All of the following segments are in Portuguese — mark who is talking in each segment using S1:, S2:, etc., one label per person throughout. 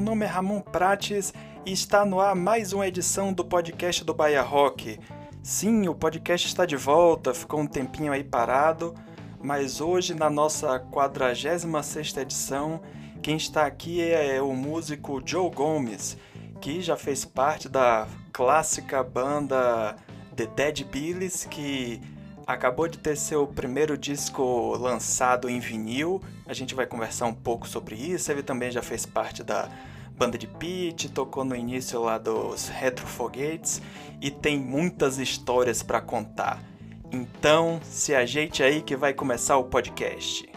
S1: Meu nome é Ramon Prates e está no ar mais uma edição do podcast do Bahia Rock. Sim, o podcast está de volta, ficou um tempinho aí parado, mas hoje na nossa 46 edição, quem está aqui é o músico Joe Gomes, que já fez parte da clássica banda The Dead Billies, que acabou de ter seu primeiro disco lançado em vinil. A gente vai conversar um pouco sobre isso. Ele também já fez parte da banda de Pete, tocou no início lá dos Retro Foguetes e tem muitas histórias para contar. Então, se ajeite aí que vai começar o podcast.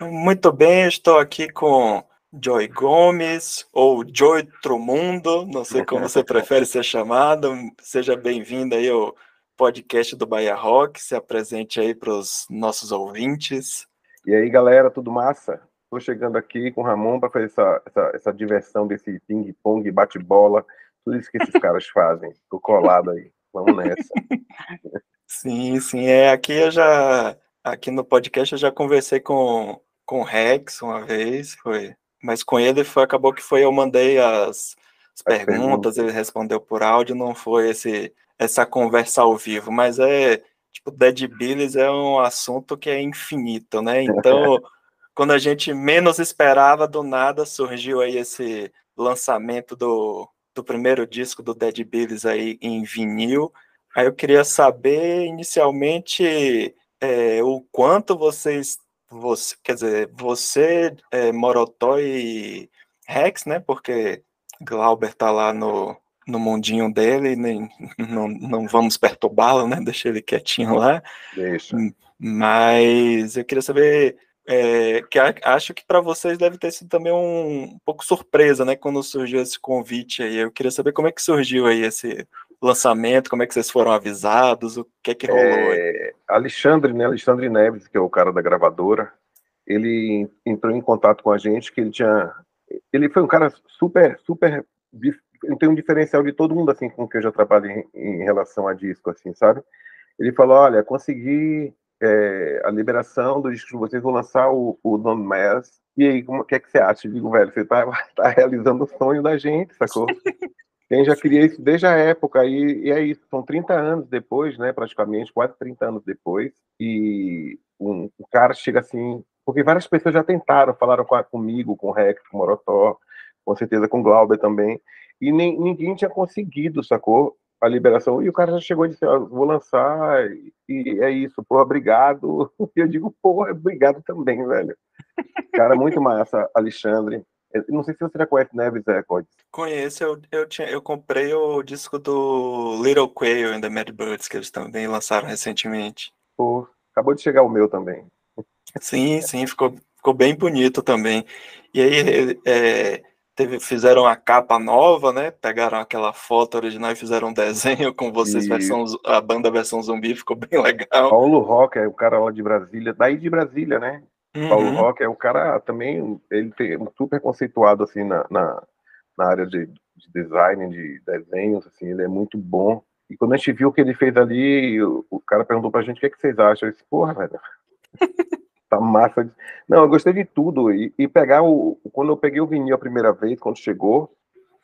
S1: Muito bem, estou aqui com Joy Gomes ou Joy Trumundo, não sei como você prefere ser chamado. Seja bem-vindo aí ao podcast do Bahia Rock. Se apresente aí para os nossos ouvintes.
S2: E aí, galera, tudo massa? Estou chegando aqui com o Ramon para fazer essa, essa, essa, diversão desse ping-pong, bate-bola, tudo isso que esses caras fazem. Estou colado aí. Vamos nessa.
S1: Sim, sim. É, aqui eu já. Aqui no podcast eu já conversei com, com o Rex uma vez, foi mas com ele foi, acabou que foi, eu mandei as, as perguntas, ele respondeu por áudio, não foi esse essa conversa ao vivo, mas é tipo Dead Billies é um assunto que é infinito, né? Então, quando a gente menos esperava, do nada surgiu aí esse lançamento do, do primeiro disco do Dead Billies aí em vinil. Aí eu queria saber inicialmente é, o quanto vocês você, quer dizer, você, é, Morotó e Rex, né? Porque Glauber tá lá no, no mundinho dele, nem, não, não vamos perturbá-lo, né? Deixa ele quietinho lá.
S2: Deixa.
S1: Mas eu queria saber, é, que acho que para vocês deve ter sido também um, um, pouco surpresa, né? Quando surgiu esse convite aí. Eu queria saber como é que surgiu aí esse lançamento, como é que vocês foram avisados, o que é que rolou
S2: é, Alexandre, né, Alexandre Neves, que é o cara da gravadora, ele entrou em contato com a gente, que ele tinha, ele foi um cara super, super, ele tem um diferencial de todo mundo, assim, com que eu já trabalhei em, em relação a disco, assim, sabe? Ele falou, olha, consegui é, a liberação do disco, vocês vão lançar o, o Non Mass, e aí, o que é que você acha? Eu digo, velho, você tá, tá realizando o sonho da gente, sacou? Quem já queria isso desde a época, e, e, é isso, são 30 anos depois, né, praticamente, quase 30 anos depois, e um, o cara chega assim, porque várias pessoas já tentaram, falaram com a, comigo, com o Rex, com o Morotó, com certeza com o Glauber também, e nem, ninguém tinha conseguido, sacou? A liberação, e o cara já chegou e disse: ah, Vou lançar, e, e é isso, porra, obrigado. E eu digo: Porra, obrigado também, velho. Cara, muito massa, Alexandre. Não sei se você já conhece Neves Records.
S1: Conheço, eu, eu, tinha, eu comprei o disco do Little Quail and the Mad Birds, que eles também lançaram recentemente.
S2: Pô, acabou de chegar o meu também.
S1: Sim, sim, ficou, ficou bem bonito também. E aí é, teve, fizeram a capa nova, né? Pegaram aquela foto original e fizeram um desenho com vocês, versão, a banda versão zumbi, ficou bem legal.
S2: Paulo Rock é o cara lá de Brasília, daí de Brasília, né? Uhum. Paulo Rock é um cara também, ele tem super conceituado assim na, na, na área de, de, design, de desenhos, assim, ele é muito bom. E quando a gente viu o que ele fez ali, o, o cara perguntou pra gente o que, é que vocês acham. Eu disse, porra, velho, tá massa. Não, eu gostei de tudo. E, e, pegar o. Quando eu peguei o vinil a primeira vez, quando chegou,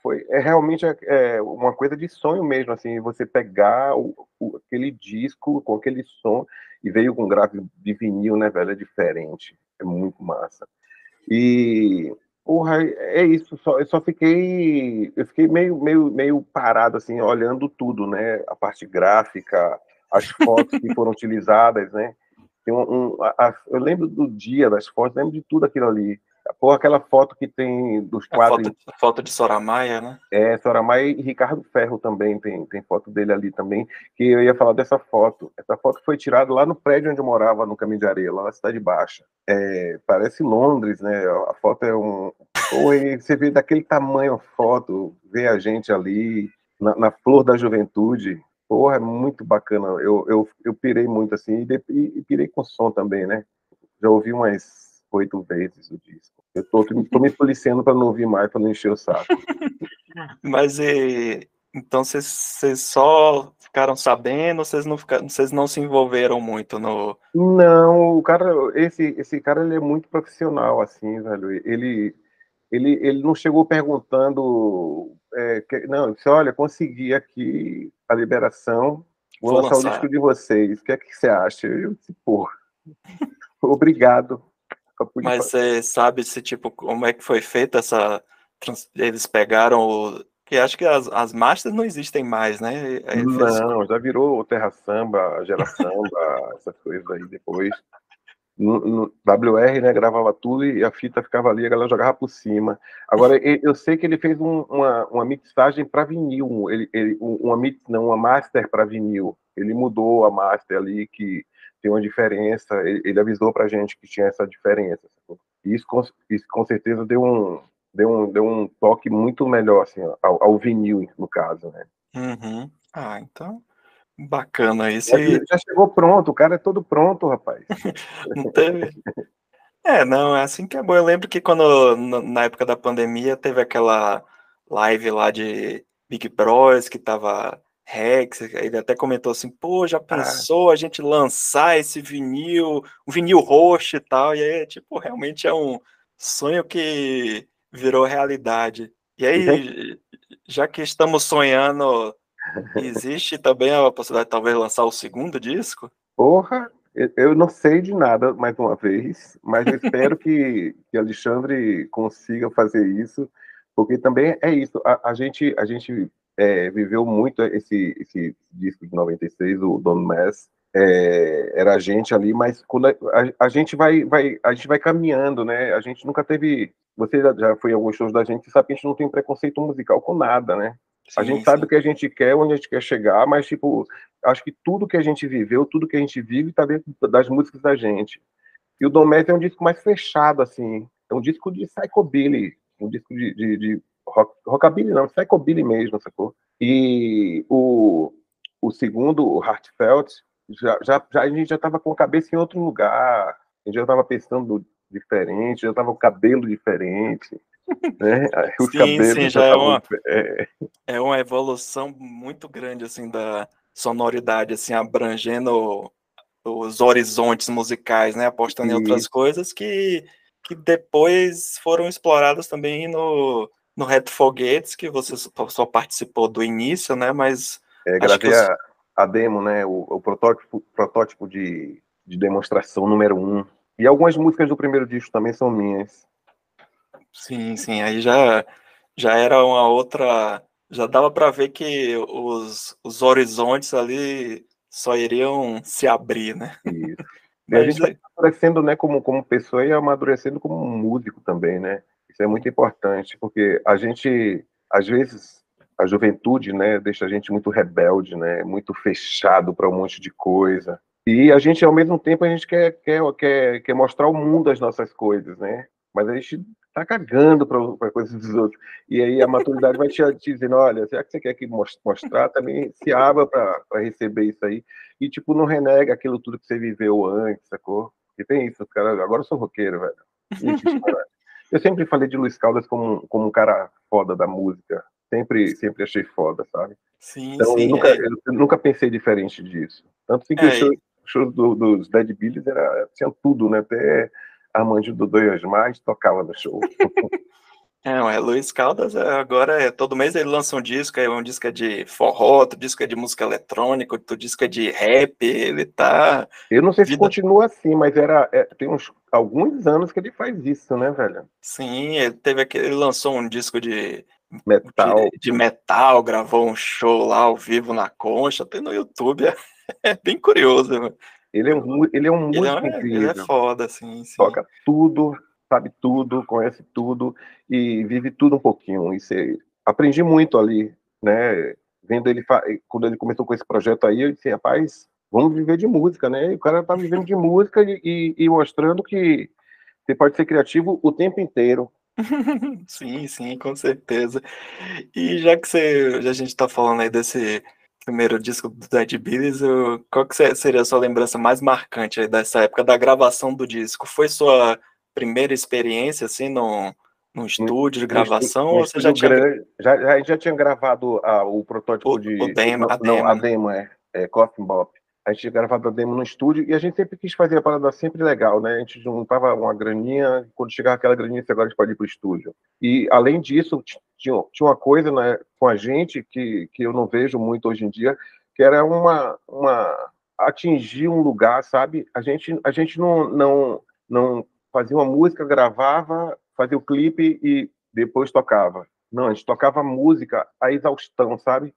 S2: foi é realmente é, é uma coisa de sonho mesmo, assim, você pegar o, o, aquele disco com aquele som e veio com gráfico de vinil, né, velho? É diferente. É muito massa. E, porra, é isso. Só, eu só fiquei. Eu fiquei meio, meio, meio parado, assim, olhando tudo, né? A parte gráfica, as fotos que foram utilizadas, né? Um, um a, eu lembro do dia das fotos, lembro de tudo aquilo ali. Pô, aquela foto que tem dos quadros.
S1: A foto, foto, de Soramaia, né?
S2: É, Soramaia e Ricardo Ferro também, tem, tem foto dele ali também, que eu ia falar dessa foto. Essa foto foi tirada lá no prédio onde eu morava, no Caminho de Areia, lá na Cidade Baixa. É, parece Londres, né? A foto é um. Pô, você vê daquele tamanho a foto, vê a gente ali, na, na flor da juventude. Porra, é muito bacana. Eu, eu, eu pirei muito assim, e, e pirei com som também, né? Já ouvi umas oito vezes o disco. Eu tô, tô me policiando para não ouvir mais, para não encher o saco.
S1: Mas e, Então vocês só ficaram sabendo, vocês não ficaram, vocês não se envolveram muito no.
S2: Não, o cara, esse, esse cara ele é muito profissional, assim, velho. Ele, ele, ele não chegou perguntando, é, que, não, disse, olha, consegui aqui a liberação, vou, vou lançar, lançar, o disco de vocês. O que é que você acha? Eu disse, porra, obrigado.
S1: Mas você sabe se tipo como é que foi feita essa eles pegaram o que acho que as, as masters não existem mais, né?
S2: não, já virou Terra Samba, Gera Samba, essas coisas aí depois. No, no, WR, né, gravava tudo e a fita ficava ali, a galera jogava por cima. Agora, eu sei que ele fez um, uma, uma mixagem para vinil, ele, ele, uma mix, não, uma master para vinil. Ele mudou a master ali, que tem uma diferença, ele, ele avisou pra gente que tinha essa diferença. Isso, isso com certeza deu um, deu um, deu um toque muito melhor assim, ao, ao vinil, no caso, né?
S1: Uhum. Ah, então bacana isso.
S2: Já, já chegou pronto, o cara é todo pronto, rapaz.
S1: não teve. É, não, é assim que é bom. Eu lembro que quando, na época da pandemia, teve aquela live lá de Big Bros, que tava Rex, ele até comentou assim, pô, já ah. pensou ah. a gente lançar esse vinil, um vinil roxo e tal, e aí, tipo, realmente é um sonho que virou realidade. E aí, já que estamos sonhando, existe também a possibilidade de talvez lançar o segundo disco?
S2: Porra, eu não sei de nada, mais uma vez, mas eu espero que, que Alexandre consiga fazer isso, porque também é isso, a, a gente, a gente é, viveu muito esse, esse disco de 96, o Don Mass, é, era a gente ali, mas quando a, a, a, gente vai, vai, a gente vai caminhando, né? A gente nunca teve. Você já, já foi em alguns shows da gente e sabe que a gente não tem preconceito musical com nada, né? Sim, a gente sim. sabe o que a gente quer, onde a gente quer chegar, mas, tipo, acho que tudo que a gente viveu, tudo que a gente vive, tá dentro das músicas da gente. E o Dom é um disco mais fechado, assim. É um disco de psychobilly, um disco de, de, de rock, rockabilly, não, psychobilly mesmo, sacou? E o, o segundo, o Heartfelt, já, já, já, a gente já estava com a cabeça em outro lugar, a gente já estava pensando diferente, já estava com o cabelo diferente. Né?
S1: Os sim, sim, já, já é, uma, é... é uma evolução muito grande assim da sonoridade, assim, abrangendo os horizontes musicais, né? Apostando sim. em outras coisas que, que depois foram exploradas também no, no Red Foguetes, que você só participou do início, né? Mas.
S2: É, gravei a, a demo, né? O, o protótipo, protótipo de, de demonstração número um. E algumas músicas do primeiro disco também são minhas.
S1: Sim, sim. Aí já, já era uma outra. Já dava para ver que os, os horizontes ali só iriam se abrir, né?
S2: Isso. E a gente vai amadurecendo, né, como, como pessoa e amadurecendo como músico também, né? Isso é muito importante, porque a gente, às vezes, a juventude, né, deixa a gente muito rebelde, né, muito fechado para um monte de coisa. E a gente, ao mesmo tempo, a gente quer, quer, quer, quer mostrar ao mundo as nossas coisas, né? Mas a gente tá cagando para coisas dos outros. E aí a maturidade vai te, te dizendo, olha, será que você quer que mostrar? Também se abra para receber isso aí. E, tipo, não renega aquilo tudo que você viveu antes, sacou? Porque tem isso, cara, agora eu sou roqueiro, velho. Eu sempre falei de Luiz Caldas como, como um cara foda da música. Sempre, sempre achei foda, sabe?
S1: Sim,
S2: então,
S1: sim.
S2: Eu nunca, é. eu nunca pensei diferente disso. Tanto assim que é, os shows, shows do, dos Dead Billies era, tinha tudo, né? Até Armando do Dois Mais tocava no show.
S1: É, é Luiz Caldas é, agora é todo mês ele lança um disco, é um disco é de forró, outro disco é de música eletrônica, outro disco é de rap, ele tá.
S2: Eu não sei se continua assim, mas era é, tem uns alguns anos que ele faz isso, né, velho?
S1: Sim, ele teve aquele, ele lançou um disco de
S2: metal,
S1: de, de, metal, gravou um show lá ao vivo na Concha, tem no YouTube, é, é bem curioso. Mano.
S2: Ele é um, ele é um músico
S1: ele é, incrível. Ele é foda, sim, sim.
S2: Toca tudo, sabe tudo, conhece tudo e vive tudo um pouquinho. E você, aprendi muito ali, né? Vendo ele, quando ele começou com esse projeto aí, eu disse, rapaz, vamos viver de música, né? E o cara tá vivendo de música e, e, e mostrando que você pode ser criativo o tempo inteiro.
S1: sim, sim, com certeza. E já que você, a gente está falando aí desse primeiro disco do Dead Billies, qual que seria a sua lembrança mais marcante dessa época da gravação do disco? Foi sua primeira experiência, assim, num, num estúdio de gravação no, no ou você já tinha
S2: grande, já, já, já tinha gravado a, o protótipo
S1: o,
S2: de
S1: o demo,
S2: não,
S1: a demo.
S2: Não, a demo é, é Coffin Bop. A gente tinha gravado a demo no estúdio e a gente sempre quis fazer a parada sempre legal, né? A gente juntava uma graninha, quando chegava aquela graninha, agora a gente pode ir pro estúdio. E além disso, tinha, tinha uma coisa né, com a gente que, que eu não vejo muito hoje em dia, que era uma, uma atingir um lugar, sabe? A gente, a gente não, não, não fazia uma música, gravava, fazia o clipe e depois tocava. Não, a gente tocava música à exaustão, sabe?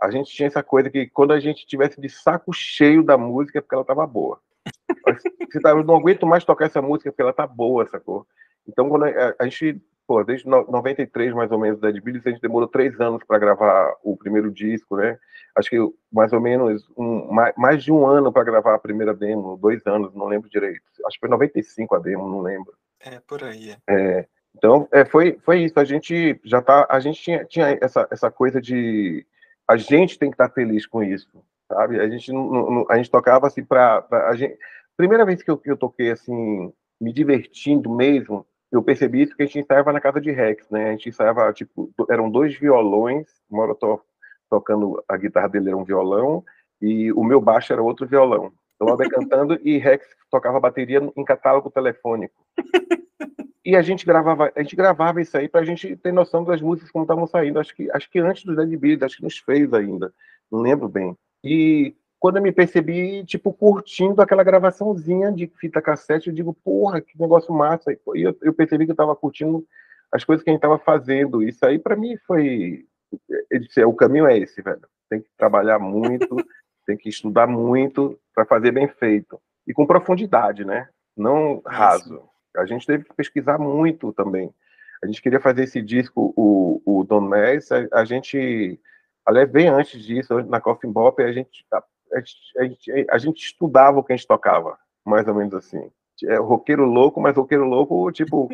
S2: A gente tinha essa coisa que quando a gente tivesse de saco cheio da música, é porque ela estava boa. Se tá, eu não aguento mais tocar essa música porque ela tá boa, sacou? Então, quando a, a gente pô, desde 93 mais ou menos da Dead Billies, a gente demorou três anos para gravar o primeiro disco, né? Acho que mais ou menos um, mais de um ano para gravar a primeira demo, dois anos, não lembro direito. Acho que foi 95 a demo, não lembro.
S1: É, por aí.
S2: É, então, é, foi, foi isso. A gente já tá, a gente tinha, tinha essa, essa coisa de a gente tem que estar tá feliz com isso, sabe? A gente não, não a gente tocava assim para a gente. Primeira vez que eu, que eu toquei assim, me divertindo mesmo, eu percebi isso que a gente ensaiava na casa de Rex, né? A gente ensaiava, tipo, eram dois violões, uma tô tocando, a guitarra dele era um violão, e o meu baixo era outro violão. Eu cantando e Rex tocava bateria em catálogo telefônico. E a gente gravava, a gente gravava isso aí para a gente ter noção das músicas como estavam saindo. Acho que, acho que antes do Dead Beat, acho que nos fez ainda, não lembro bem. E quando eu me percebi, tipo, curtindo aquela gravaçãozinha de fita cassete, eu digo, porra, que negócio massa. E eu, eu percebi que eu estava curtindo as coisas que a gente estava fazendo. Isso aí, para mim, foi. Disse, o caminho é esse, velho. Tem que trabalhar muito, tem que estudar muito para fazer bem feito. E com profundidade, né? Não raso. A gente teve que pesquisar muito também. A gente queria fazer esse disco, o, o Don Mess, a, a gente aliás, bem antes disso, na Coffin Bop, a gente a gente, a gente estudava o que a gente tocava, mais ou menos assim. É roqueiro louco, mas roqueiro louco, tipo,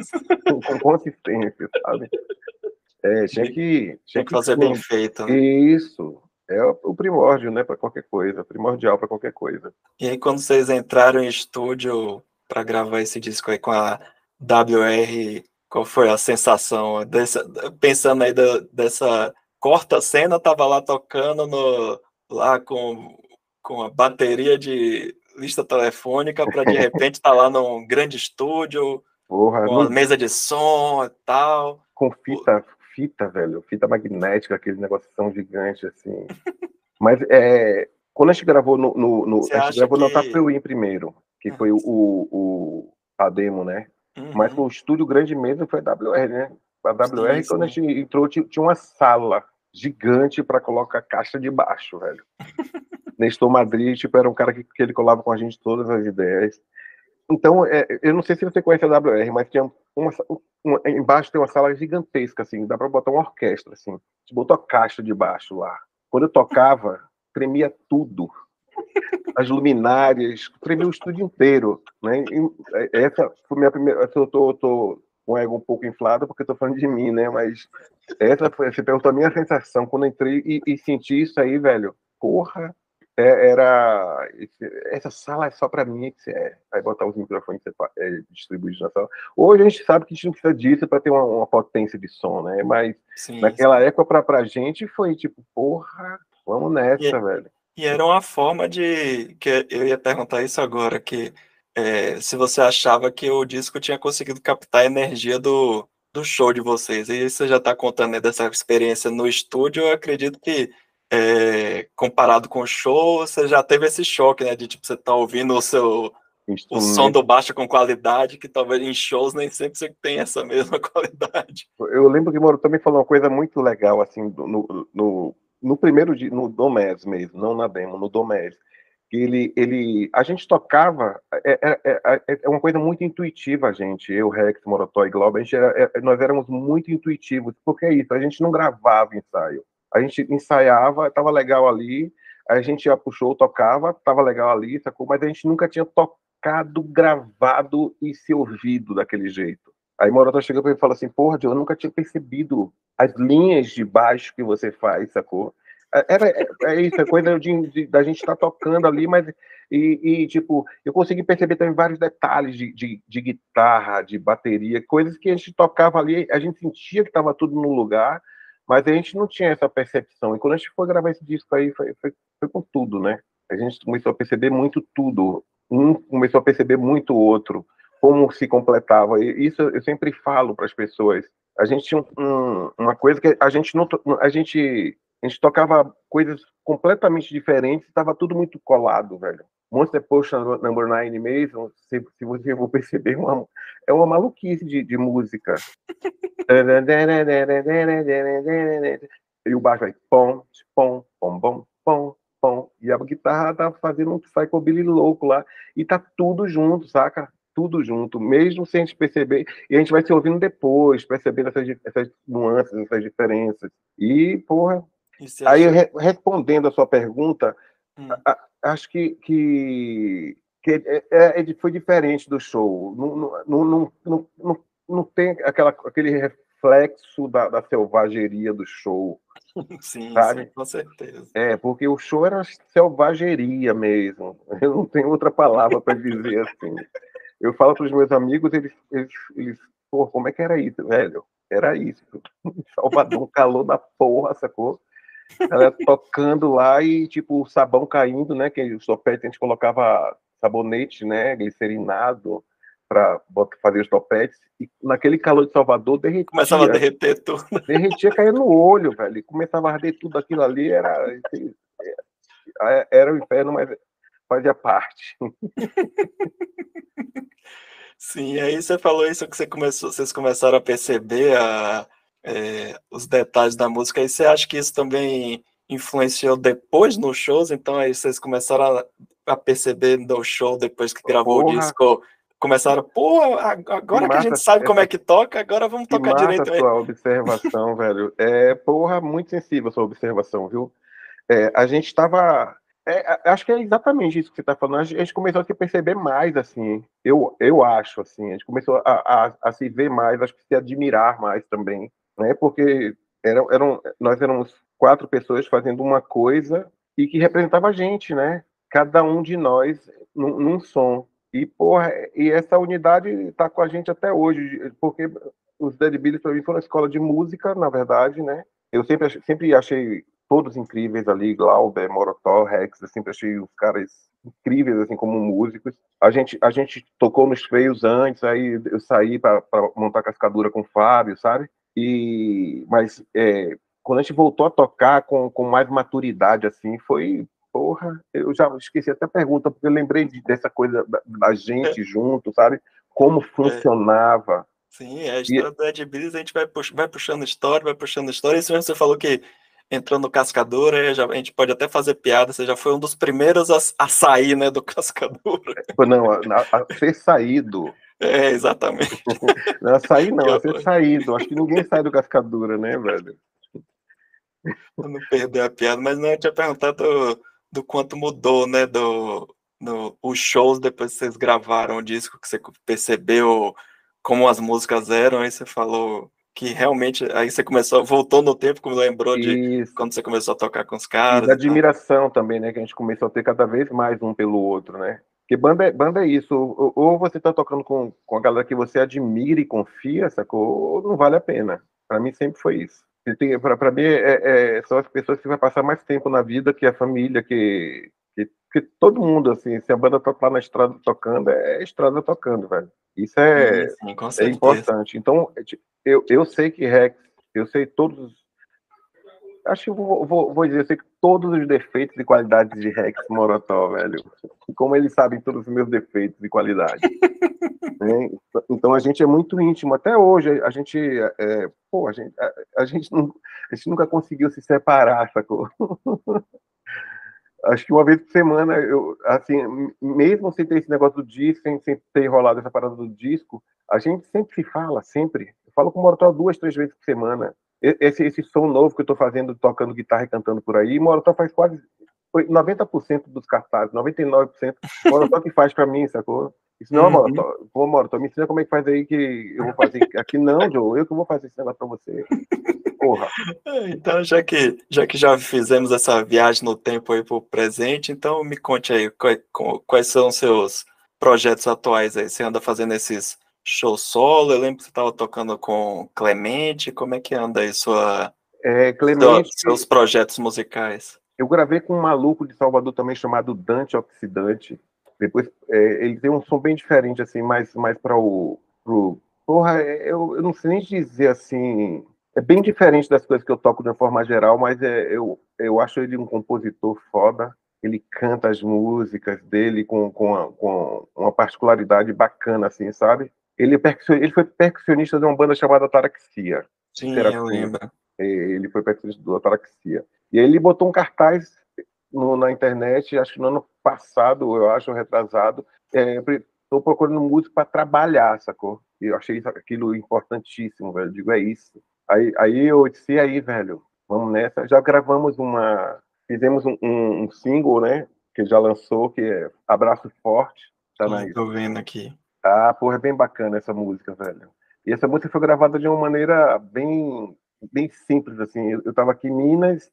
S2: com, com consistência, sabe? É, tinha que.
S1: Tinha que fazer bem feito.
S2: Né? Isso. É o primórdio, né, para qualquer coisa, primordial para qualquer coisa.
S1: E aí, quando vocês entraram em estúdio para gravar esse disco aí com a WR, qual foi a sensação? Dessa, pensando aí da, dessa corta cena, tava lá tocando no, lá com com a bateria de lista telefônica para de repente estar tá lá num grande estúdio, Porra, com não... mesa de som e tal.
S2: Com fita, fita, velho, fita magnética, aquele negócio tão gigante assim. Mas é, quando a gente gravou no, no, no a gente gravou que... no Tapuin primeiro, que foi o, o, a demo, né? Uhum. Mas o estúdio grande mesmo foi a WR, né? A WR, sim, sim. quando a gente entrou, tinha uma sala gigante para colocar caixa de baixo, velho. Nestor Madrid, tipo, era um cara que, que ele colava com a gente todas as ideias. Então, é, eu não sei se você conhece a WR, mas tinha uma, uma, embaixo tem uma sala gigantesca, assim, dá para botar uma orquestra, assim. Gente botou a caixa de baixo lá. Quando eu tocava, tremia tudo. As luminárias, tremia o estúdio inteiro, né? É, essa foi minha primeira. Eu tô, tô com o ego um pouco inflado porque estou falando de mim, né? Mas essa foi, você perguntou a minha sensação quando entrei e, e senti isso aí, velho. Porra, é, era essa sala é só para mim que é, vai botar os microfones é, distribuídos na sala. Hoje a gente sabe que a gente não precisa disso para ter uma, uma, potência de som, né? Mas sim, naquela sim. época para pra gente foi tipo, porra, vamos nessa, e, velho.
S1: E era uma forma de que eu ia perguntar isso agora que é, se você achava que o disco tinha conseguido captar a energia do, do show de vocês. E você já está contando né, dessa experiência no estúdio, eu acredito que é, comparado com o show, você já teve esse choque, né? De tipo, você tá ouvindo o seu o som do baixo com qualidade, que talvez em shows nem sempre você tem essa mesma qualidade.
S2: Eu lembro que o Moro também falou uma coisa muito legal, assim, no, no, no primeiro dia, no Domés mesmo, não na demo, no Domés ele, ele, a gente tocava, é, é, é, é, uma coisa muito intuitiva, a gente, eu, Rex, Morotó e Globo, a gente era, nós éramos muito intuitivos, porque é isso, a gente não gravava ensaio, a gente ensaiava, estava legal ali, a gente ia pro show, tocava, estava legal ali, sacou? mas a gente nunca tinha tocado, gravado e se ouvido daquele jeito. Aí Morotó chegou para mim e falou assim, porra, eu nunca tinha percebido as linhas de baixo que você faz, sacou? Era, é, é isso, é coisa de, de, da gente estar tá tocando ali, mas E, e, tipo, eu consegui perceber também vários detalhes de, de, de, guitarra, de bateria, coisas que a gente tocava ali, a gente sentia que estava tudo no lugar, mas a gente não tinha essa percepção. E quando a gente foi gravar esse disco aí, foi, foi, foi com tudo, né? A gente começou a perceber muito tudo. Um começou a perceber muito o outro, como se completava. E isso eu sempre falo para as pessoas. A gente tinha um, uma coisa que a gente não. A gente, a gente tocava coisas completamente diferentes, estava tudo muito colado, velho. Monster Potion Number 9 mesmo, se, se você for perceber, uma, é uma maluquice de, de música. e o baixo vai pom, pom, pom, pom, pom, pom. E a guitarra tá fazendo um psychobilly louco lá. E tá tudo junto, saca? Tudo junto, mesmo sem a gente perceber. E a gente vai se ouvindo depois, percebendo essas, essas nuances, essas diferenças. E, porra. Aí, re, respondendo a sua pergunta, hum. a, acho que, que, que é, é, é foi diferente do show. Não, não, não, não, não, não tem aquela, aquele reflexo da, da selvageria do show.
S1: Sim, sabe? sim, com certeza.
S2: É, porque o show era selvageria mesmo. Eu não tenho outra palavra para dizer assim. Eu falo para os meus amigos, eles, eles, eles, pô, como é que era isso, velho? Era isso. Salvador, calor da porra, sacou? Ela tocando lá e, tipo, o sabão caindo, né? Que o topete a gente colocava sabonete, né? Glicerinado para fazer os topetes. E naquele calor de Salvador, derretia.
S1: Começava a derreter tudo.
S2: Derretia, caía no olho, velho. E começava a arder tudo aquilo ali. Era, assim, é, era o inferno, mas fazia parte.
S1: Sim, aí você falou isso que você começou, vocês começaram a perceber a, é, os detalhes da música. E você acha que isso também influenciou depois nos shows? Então aí vocês começaram a, a perceber no show depois que gravou Porra. o disco. Começaram, pô, agora que, que a gente sabe como é que toca, agora vamos tocar direito.
S2: A sua observação, velho. É, porra, muito sensível a sua observação, viu? É, a gente estava é, acho que é exatamente isso que você está falando. A gente começou a se perceber mais, assim. Eu, eu acho, assim. A gente começou a, a, a se ver mais, acho que se admirar mais também né? Porque eram, eram, nós éramos quatro pessoas fazendo uma coisa e que representava a gente, né? Cada um de nós num, num som. E, porra, e essa unidade está com a gente até hoje, porque os Dead Billies para mim foram uma escola de música, na verdade, né? Eu sempre, sempre achei todos incríveis ali, Glauber, Morotó, Rex, eu sempre achei os caras incríveis, assim, como músicos. A gente, a gente tocou nos feios antes, aí eu saí para montar cascadura com o Fábio, sabe? E, mas é, quando a gente voltou a tocar com, com mais maturidade, assim, foi, porra, eu já esqueci até a pergunta, porque eu lembrei de, dessa coisa da, da gente é. junto, sabe? Como é. funcionava. É.
S1: Sim, a história e... do Ed Billis, a gente vai, pux, vai puxando história, vai puxando história. Isso mesmo você falou que entrou no Cascadura, já, a gente pode até fazer piada, você já foi um dos primeiros a, a sair, né, do Cascadura.
S2: Não, a, a ser saído
S1: é, exatamente.
S2: Não, sair não, ser saído. Acho que ninguém sai do cascadura, né, velho?
S1: Eu não perder a piada, mas não, eu tinha perguntado do, do quanto mudou, né, do, do, os shows depois que vocês gravaram o disco, que você percebeu como as músicas eram, aí você falou que realmente, aí você começou, voltou no tempo, como lembrou de Isso. quando você começou a tocar com os caras.
S2: E da admiração também, né, que a gente começou a ter cada vez mais um pelo outro, né? Porque banda, é, banda é isso, ou, ou você está tocando com, com a galera que você admira e confia, sacou? Ou não vale a pena. Para mim sempre foi isso. Para mim, é, é, são as pessoas que vai passar mais tempo na vida que a família, que, que, que todo mundo, assim, se a banda lá na estrada tocando, é a estrada tocando, velho. Isso é, sim, sim, é importante. Então, eu, eu sei que Rex, eu sei todos acho que vou, vou, vou dizer, eu sei que todos os defeitos e qualidades de Rex Morotó, velho. Como eles sabem todos os meus defeitos e qualidades. né? Então a gente é muito íntimo. Até hoje, a gente. É, pô, a gente, a, a, gente não, a gente nunca conseguiu se separar, sacou? Acho que uma vez por semana, eu, assim, mesmo sem ter esse negócio do disco, sem, sem ter rolado essa parada do disco, a gente sempre se fala, sempre. Eu falo com o Morotó duas, três vezes por semana esse, esse som novo que eu estou fazendo, tocando guitarra e cantando por aí, Molotov faz quase 90% dos cartazes, 99% Molotov que faz para mim, sacou? Disse, não, amor, tô, pô, amor, tô me ensinando como é que faz aí que eu vou fazer aqui. Não, Joe, eu que vou fazer isso lá pra você. Porra.
S1: Então, já que, já que já fizemos essa viagem no tempo aí pro presente, então me conte aí quais, quais são os seus projetos atuais aí. Você anda fazendo esses shows solo? Eu lembro que você estava tocando com Clemente. Como é que anda aí sua,
S2: é, Clemente,
S1: seus projetos musicais?
S2: Eu gravei com um maluco de Salvador também chamado Dante Oxidante. Depois, é, ele tem um som bem diferente, assim, mais, mais para o. Pro... Porra, é, eu, eu não sei nem dizer assim. É bem diferente das coisas que eu toco de uma forma geral, mas é, eu, eu acho ele um compositor foda. Ele canta as músicas dele com, com, a, com uma particularidade bacana, assim, sabe? Ele, é ele foi percussionista de uma banda chamada Taraxia.
S1: Sim, eu lembro.
S2: É, ele foi percussionista do Ataraxia. E aí ele botou um cartaz no, na internet, acho que no ano passado, eu acho, retrasado, estou é, procurando músico para trabalhar, sacou? E eu achei aquilo importantíssimo, velho. Eu digo, é isso. Aí, aí eu disse, e aí, velho, vamos nessa. Já gravamos uma. Fizemos um, um, um single, né? Que já lançou, que é Abraço Forte.
S1: Tá na... Tô vendo aqui.
S2: Ah, porra, é bem bacana essa música, velho. E essa música foi gravada de uma maneira bem, bem simples, assim. Eu, eu tava aqui em Minas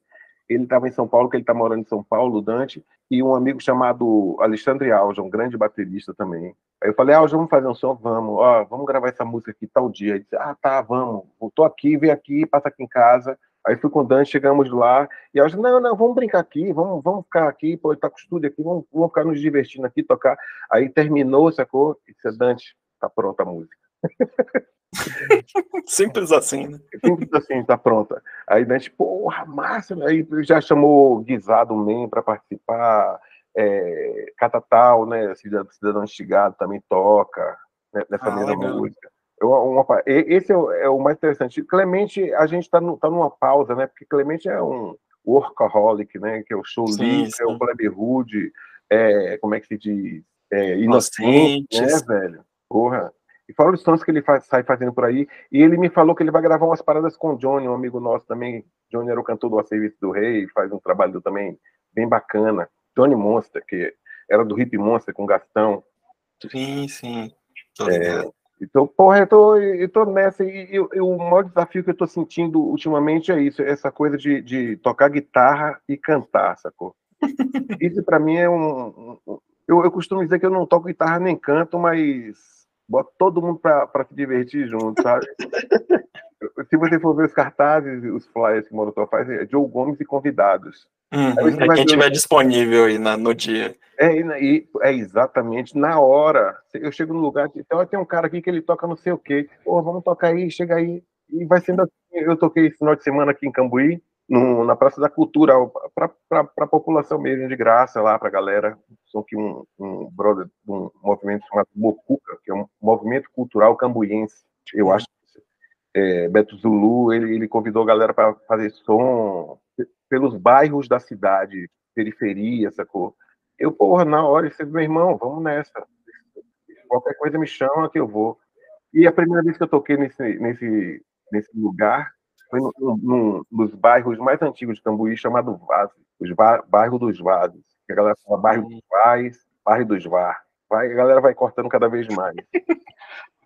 S2: ele estava em São Paulo, que ele está morando em São Paulo, Dante, e um amigo chamado Alexandre Alja, um grande baterista também. Aí eu falei, Alja, vamos fazer um som? Vamos, ó, vamos gravar essa música aqui tal dia. Ele disse, ah, tá, vamos, voltou aqui, vem aqui, passa aqui em casa. Aí fui com o Dante, chegamos lá, e Alja, não, não, vamos brincar aqui, vamos, vamos ficar aqui, pô, tá com o estúdio aqui, vamos, vamos ficar nos divertindo aqui, tocar. Aí terminou, sacou? E disse, Dante, tá pronta a música.
S1: Simples assim, né?
S2: Simples assim, tá pronta. Aí a gente, porra, massa, aí já chamou Guisado Men para participar, é, Catatal, né? Cidadão Estigado também toca né? nessa ah, mesma legal. música. Uma, esse é o, é o, mais interessante. Clemente, a gente está tá numa pausa, né? Porque Clemente é um workaholic, né? Que é o show livre, é o Plebe Rude, é, como é que se diz? É, inocente, né, velho? Porra. E fora os sons que ele faz, sai fazendo por aí. E ele me falou que ele vai gravar umas paradas com o Johnny, um amigo nosso também. Johnny era o cantor do A Serviço do Rei, faz um trabalho também bem bacana. Johnny Monster, que era do Hip Monster com Gastão.
S1: Sim, sim.
S2: É, então, porra, eu tô, eu tô nessa. E, e, e, o maior desafio que eu tô sentindo ultimamente é isso: essa coisa de, de tocar guitarra e cantar, sacou? isso para mim é um. um eu, eu costumo dizer que eu não toco guitarra nem canto, mas bota todo mundo para se divertir junto, sabe? Se você for ver os cartazes, os flyers que o Molotov faz, é Joe Gomes e convidados.
S1: Uhum, é quem estiver disponível aí na, no dia.
S2: É, e, é exatamente, na hora. Eu chego no lugar, então tem um cara aqui que ele toca não sei o quê. Pô, vamos tocar aí, chega aí. E vai sendo assim. Eu toquei esse final de semana aqui em Cambuí, no, na Praça da Cultura, para a população mesmo, de graça lá, para a galera. Sou aqui um, um brother de um movimento chamado Mocuca, que é um movimento cultural cambuiense. Eu acho é, Beto Zulu, ele, ele convidou a galera para fazer som pelos bairros da cidade, periferia, sacou? Eu, porra, na hora, disse, meu irmão, vamos nessa. Qualquer coisa me chama que eu vou. E a primeira vez que eu toquei nesse, nesse, nesse lugar, foi no, no, nos bairros mais antigos de Cambuí, chamado Vaz, os bairro dos que a galera fala bairro dos Vaz, bairro dos Var. Vai, a galera vai cortando cada vez mais.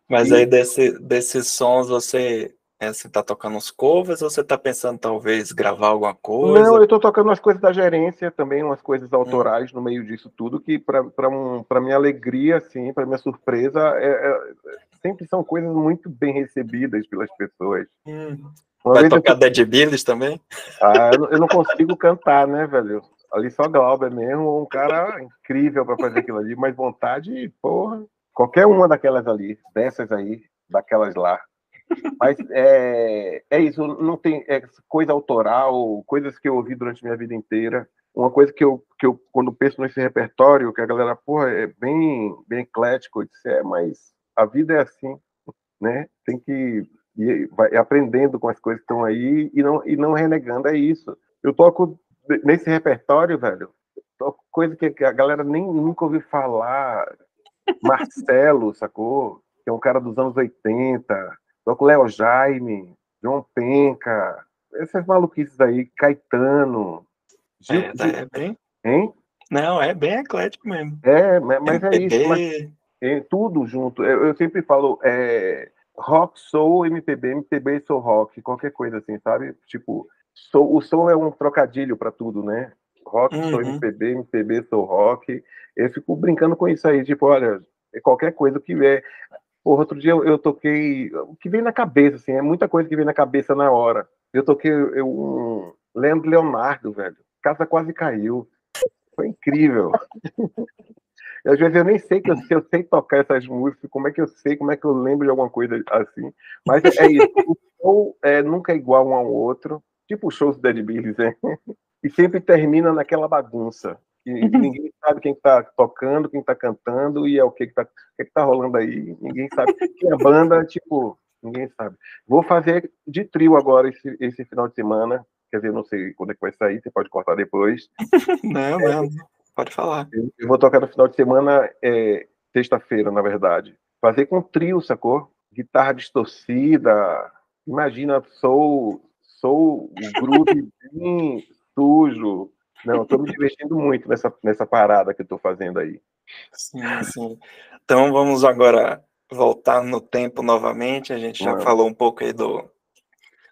S1: Mas e... aí desse, desses sons você é, você tá tocando os covers ou você tá pensando talvez gravar alguma coisa?
S2: Não, eu tô tocando umas coisas da gerência também, umas coisas hum. autorais hum. no meio disso tudo, que para um, minha alegria, assim, para minha surpresa, é, é, sempre são coisas muito bem recebidas pelas pessoas.
S1: Hum. Vai tocar eu... Dead Billies também?
S2: Ah, eu, eu, não consigo cantar, né, velho? Ali só Glauber mesmo, um cara incrível para fazer aquilo ali, mas vontade, porra, qualquer uma daquelas ali, dessas aí, daquelas lá. Mas é, é isso, não tem é coisa autoral, coisas que eu ouvi durante minha vida inteira. Uma coisa que eu, que eu quando penso nesse repertório, que a galera, porra, é bem, bem eclético, eu disse, é, mas a vida é assim, né? Tem que e vai aprendendo com as coisas que estão aí e não, e não renegando, é isso. Eu toco nesse repertório, velho, toco coisa que a galera nem nunca ouviu falar. Marcelo, sacou? Que é um cara dos anos 80. Toco Léo Jaime, João Penca, essas maluquices aí, Caetano.
S1: Gil, é, tá, é bem.
S2: Hein?
S1: Não, é bem eclético mesmo.
S2: É, mas é isso. Mas Tem tudo junto. Eu, eu sempre falo é, rock, soul, MPB, MPB, soul rock, qualquer coisa assim, sabe? Tipo, soul, o soul é um trocadilho para tudo, né? Rock, uhum. soul, MPB, MPB, soul rock. Eu fico brincando com isso aí, tipo, olha, é qualquer coisa que vier. Porra, outro dia eu, eu, toquei. O que vem na cabeça, assim, é muita coisa que vem na cabeça na hora. Eu toquei eu, um Leandro Leonardo, velho. Casa quase caiu. Foi incrível. Às vezes eu nem sei que eu, se eu sei tocar essas músicas, como é que eu sei, como é que eu lembro de alguma coisa assim. Mas é isso. O show é, nunca é igual um ao outro. Tipo os shows do Dead Billies, né? E sempre termina naquela bagunça. E, ninguém sabe quem está tocando, quem está cantando e é o que está que que tá rolando aí. Ninguém sabe. Quem é banda, tipo, ninguém sabe. Vou fazer de trio agora esse, esse final de semana. Quer dizer, não sei quando é que vai sair, você pode cortar depois.
S1: Não, não, pode falar.
S2: Eu vou tocar no final de semana, é, sexta-feira, na verdade. Fazer com trio, sacou? Guitarra distorcida. Imagina, sou, sou o grupo bem sujo, não, estou me divertindo muito nessa, nessa parada que estou fazendo aí.
S1: Sim, sim. Então vamos agora voltar no tempo novamente. A gente já falou um pouco aí do,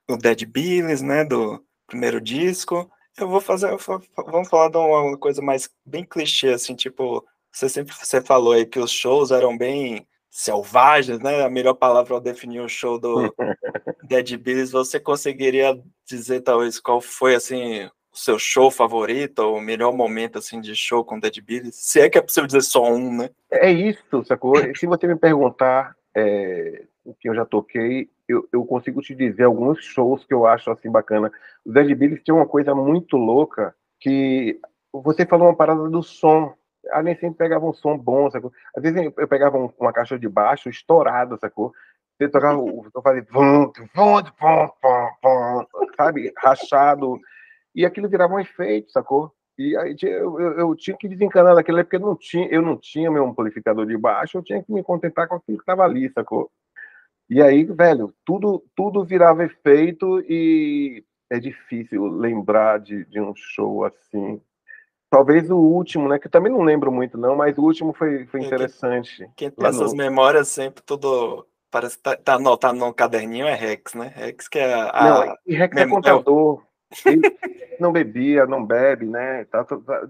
S1: do Dead Billies, né? Do primeiro disco. Eu vou fazer, vamos falar de uma coisa mais bem clichê, assim, tipo, você sempre você falou aí que os shows eram bem selvagens, né? A melhor palavra para definir o show do Dead Billies. Você conseguiria dizer talvez qual foi assim o seu show favorito, ou o melhor momento assim de show com Dead Billies? Se é que é possível dizer só um, né?
S2: É isso, sacou? Se você me perguntar é, o que eu já toquei, eu, eu, consigo te dizer alguns shows que eu acho assim bacana. O Dead Billies tinha uma coisa muito louca que você falou uma parada do som. A nem sempre pegava um som bom, sacou? Às vezes eu pegava uma caixa de baixo estourada, sacou? Você tocava, eu falei, vum, vum, vum, vum, sabe? Rachado e aquilo virava um efeito, sacou? E aí eu, eu, eu tinha que desencanar daquilo porque não tinha, eu não tinha meu amplificador de baixo, eu tinha que me contentar com aquilo que estava ali, sacou? E aí, velho, tudo, tudo virava efeito e é difícil lembrar de, de um show assim. Talvez o último, né? Que eu também não lembro muito, não, mas o último foi, foi interessante.
S1: Quem, quem tem essas no... memórias sempre tudo. Parece que tá, tá, no, tá caderninho é Rex, né? Rex que é a.
S2: Não, e Rex é contador. Não bebia, não bebe, né? Tá, tá, tá,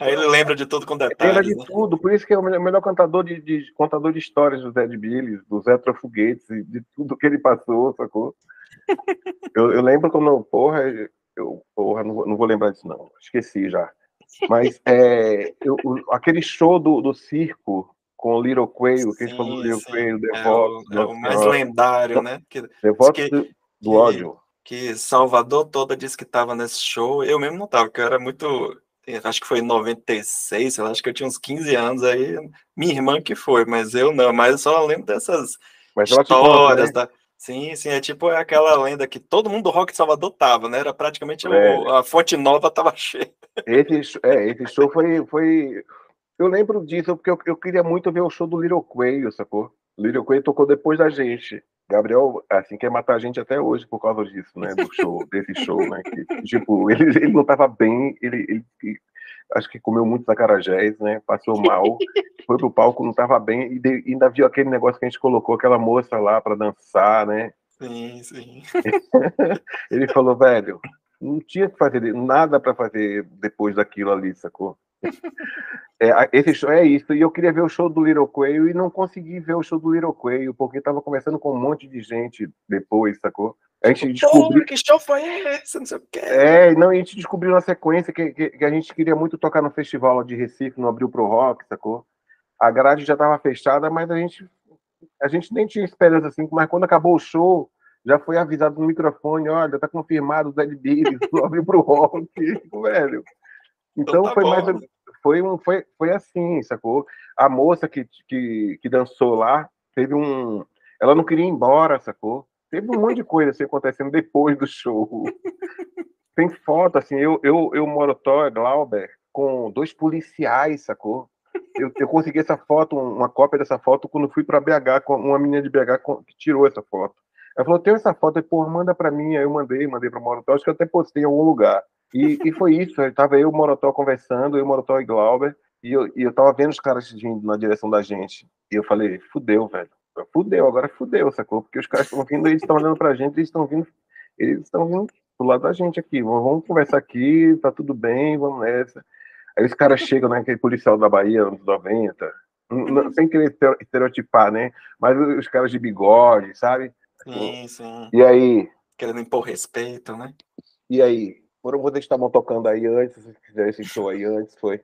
S1: Aí ele lembra de tudo com detalhes.
S2: Lembra de né? tudo, por isso que é o melhor cantador de, de contador de histórias do Zé de Billy, do Zé Trofoguetes, de tudo que ele passou, sacou? eu, eu lembro quando, porra, eu, porra, não vou, não vou lembrar disso, não. Esqueci já. Mas é, eu, aquele show do, do circo com o Little Quail, que gente falou do Little Quail.
S1: É o, é o mais lendário, né? Que,
S2: do ódio
S1: que Salvador toda disse que estava nesse show. Eu mesmo não estava, porque eu era muito. Acho que foi em 96, acho que eu tinha uns 15 anos aí. Minha irmã que foi, mas eu não. Mas eu só lembro dessas mas histórias conta, né? da. Sim, sim, é tipo aquela lenda que todo mundo do rock de Salvador tava, né? Era praticamente é. o, a fonte nova tava cheia.
S2: Esse, é, esse show foi, foi. Eu lembro disso, porque eu, eu queria muito ver o show do Little Quail, sacou? Little Quail tocou depois da gente. Gabriel, assim, quer matar a gente até hoje por causa disso, né? Do show, desse show, né? Que, tipo, ele, ele não tava bem, ele, ele, acho que comeu muito sacarajés, né? Passou mal, foi pro palco, não tava bem, e de, ainda viu aquele negócio que a gente colocou aquela moça lá para dançar, né?
S1: Sim, sim.
S2: ele falou, velho, não tinha que fazer nada para fazer depois daquilo ali, sacou? É, esse show é isso. E eu queria ver o show do Little Coelho e não consegui ver o show do Little Coelho, porque tava conversando com um monte de gente depois, sacou?
S1: A gente descobriu. que show foi esse? Não sei o quê.
S2: É, não, a gente descobriu na sequência que, que, que, a gente queria muito tocar no festival de Recife, no Abril Pro Rock, sacou? A grade já tava fechada, mas a gente, a gente nem tinha esperança assim, mas quando acabou o show, já foi avisado no microfone, olha, tá confirmado o Dead Beatles, Abril Pro Rock, velho. Então, então tá foi bom. mais foi, um, foi, foi assim, sacou? A moça que, que, que dançou lá teve um. Ela não queria ir embora, sacou? Teve um monte de coisa assim acontecendo depois do show. Tem foto, assim, eu, eu, eu Morotó, Glauber, com dois policiais, sacou? Eu, eu consegui essa foto, uma cópia dessa foto, quando fui para BH, com uma menina de BH que tirou essa foto. Ela falou: tem essa foto, aí, pô, manda para mim. Aí eu mandei, mandei para Morotó, acho que eu até postei em algum lugar. E, e foi isso, estava eu e o Morotó conversando, eu, Morotó e Glauber, E eu, e eu tava vendo os caras vindo na direção da gente. E eu falei, fudeu, velho. Fudeu, agora fudeu, sacou? Porque os caras estão vindo, eles estão olhando pra gente, eles estão vindo, eles estão vindo do lado da gente aqui. Vamos conversar aqui, tá tudo bem, vamos nessa. Aí os caras chegam, né? Aquele policial da Bahia, anos 90, sem querer estereotipar, né? Mas os caras de bigode, sabe?
S1: Sim, sim.
S2: E aí?
S1: Querendo impor respeito, né?
S2: E aí? Foram vocês estavam tocando aí antes, se fizeram esse show aí antes, foi?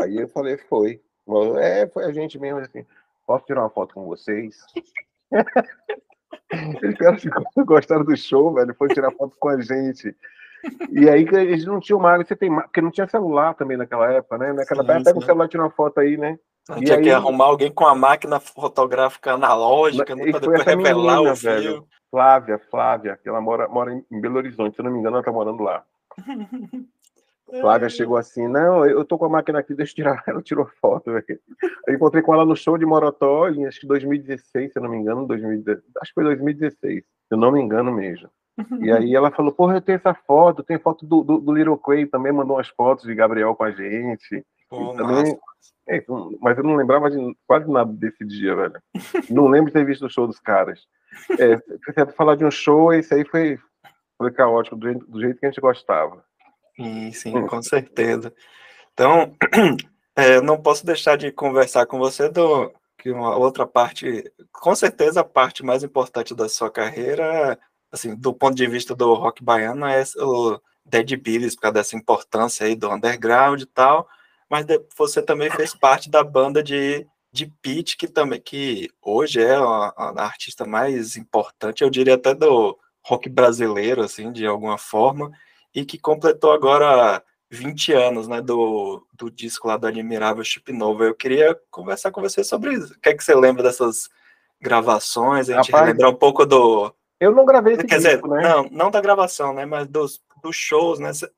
S2: Aí eu falei, foi. É, foi a gente mesmo, assim, posso tirar uma foto com vocês? Eles caras gostaram do show, velho, foi tirar foto com a gente. E aí eles não tinham mais, você tem porque não tinha celular também naquela época, né? Naquela época, pega o celular e tira uma foto aí, né?
S1: Não tinha aí, que arrumar alguém com a máquina fotográfica analógica, né? Pra depois revelar menina, o. Velho,
S2: Flávia, Flávia, que ela mora, mora em Belo Horizonte, se não me engano, ela tá morando lá. Flávia chegou assim, não, eu tô com a máquina aqui, deixa eu tirar. Ela tirou foto. Véio. Eu encontrei com ela no show de Morotó, em acho que 2016, se eu não me engano, 2016, acho que foi 2016, se eu não me engano mesmo. E aí ela falou, porra, eu tenho essa foto, tem foto do, do, do Little Quay, também mandou umas fotos de Gabriel com a gente.
S1: Pô,
S2: também, é, mas eu não lembrava de quase nada desse dia, velho. Não lembro de ter visto o show dos caras. É, falar de um show, esse aí foi, foi caótico, do jeito, do jeito que a gente gostava.
S1: Sim, sim, com certeza. Então, é, não posso deixar de conversar com você do que uma outra parte, com certeza a parte mais importante da sua carreira, assim, do ponto de vista do rock baiano, é o Dead Billies, por causa dessa importância aí do underground e tal, mas você também fez parte da banda de, de Pete, que também, que hoje é a, a artista mais importante, eu diria até do rock brasileiro, assim, de alguma forma, e que completou agora 20 anos, né, do, do disco lá do Admirável Chip Novo. Eu queria conversar com você sobre isso. O que é que você lembra dessas gravações? A gente Rapaz, relembrar um pouco do...
S2: Eu não gravei esse
S1: Quer disco, dizer, né? não, não da gravação, né, mas dos, dos shows, né? Você,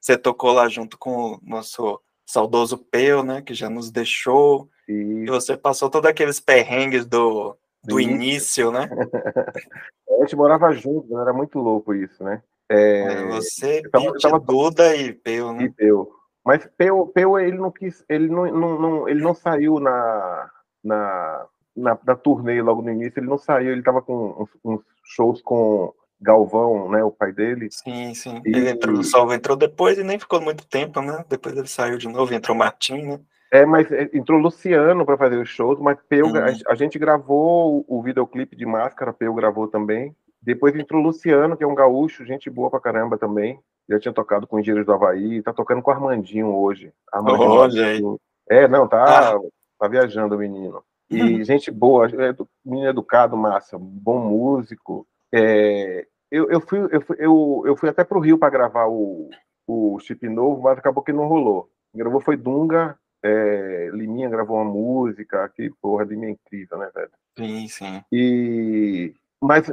S1: você tocou lá junto com o nosso saudoso Peu, né, que já nos deixou. E você passou todos aqueles perrengues do, do início, né?
S2: a gente morava junto, né? era muito louco isso, né?
S1: É, você, tava, tava, Duda e Peu, né? E
S2: Peu. Mas Peu, Peu ele não quis, ele não, não, não, ele não saiu na, na, na, na turnê logo no início, ele não saiu, ele estava com uns, uns, shows com Galvão, né, o pai dele.
S1: Sim, sim. E... Ele entrou, o Salvo entrou depois e nem ficou muito tempo, né? Depois ele saiu de novo, entrou Martim, né?
S2: É, mas é, entrou Luciano para fazer os shows, mas Peu, uhum. a, a, gente gravou o, o videoclipe de Máscara, Peu gravou também. Depois entrou o Luciano, que é um gaúcho, gente boa pra caramba também. Já tinha tocado com Engenheiros do Havaí, tá tocando com o Armandinho hoje. Armandinho,
S1: aí.
S2: É, não, tá, ah. tá viajando o menino. E uhum. gente boa, é, menino educado, massa, bom músico. É, eu, eu, fui, eu, fui, eu, eu fui até pro Rio para gravar o, o Chip Novo, mas acabou que não rolou. Gravou foi Dunga, é, Liminha gravou uma música, que porra, Liminha é incrível, né, velho?
S1: Sim, sim.
S2: E, mas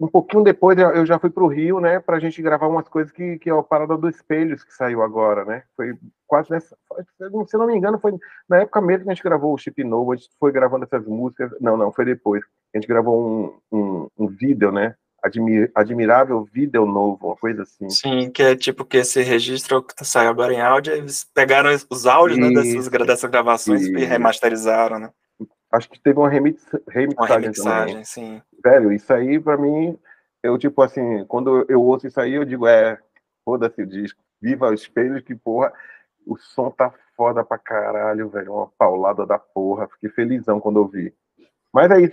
S2: um pouquinho depois eu já fui para o Rio, né, para a gente gravar umas coisas que, que é a Parada dos Espelhos, que saiu agora, né? Foi quase nessa. Se eu não me engano, foi na época mesmo que a gente gravou o Chip Novo, a gente foi gravando essas músicas. Não, não, foi depois. A gente gravou um, um, um vídeo, né? Admir, admirável vídeo novo, uma coisa assim.
S1: Sim, que é tipo que esse registro que saiu agora em áudio, eles pegaram os áudios né, dessas, dessas gravações e remasterizaram, né?
S2: Acho que teve uma remix, remixagem,
S1: uma remixagem também. sim.
S2: Velho, isso aí pra mim, eu tipo assim, quando eu ouço isso aí, eu digo, é, foda-se o disco, viva o espelho, que porra, o som tá foda pra caralho, velho, uma paulada da porra, fiquei felizão quando eu vi. Mas aí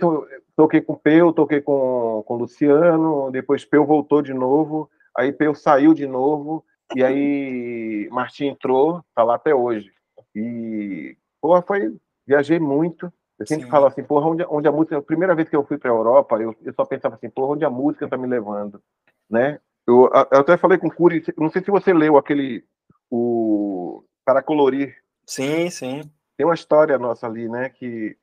S2: toquei com o Peu, toquei com, com o Luciano, depois Peu voltou de novo, aí Peu saiu de novo, e aí Martim entrou, tá lá até hoje. E, porra, foi, viajei muito, eu sempre Sim. falo assim, porra, onde, onde a música. A primeira vez que eu fui para a Europa, eu, eu só pensava assim, porra, onde a música está me levando, né? Eu, eu, até falei com o Curi, não sei se você leu aquele. O. Para colorir.
S1: Sim, sim.
S2: Tem uma história nossa ali, né? Que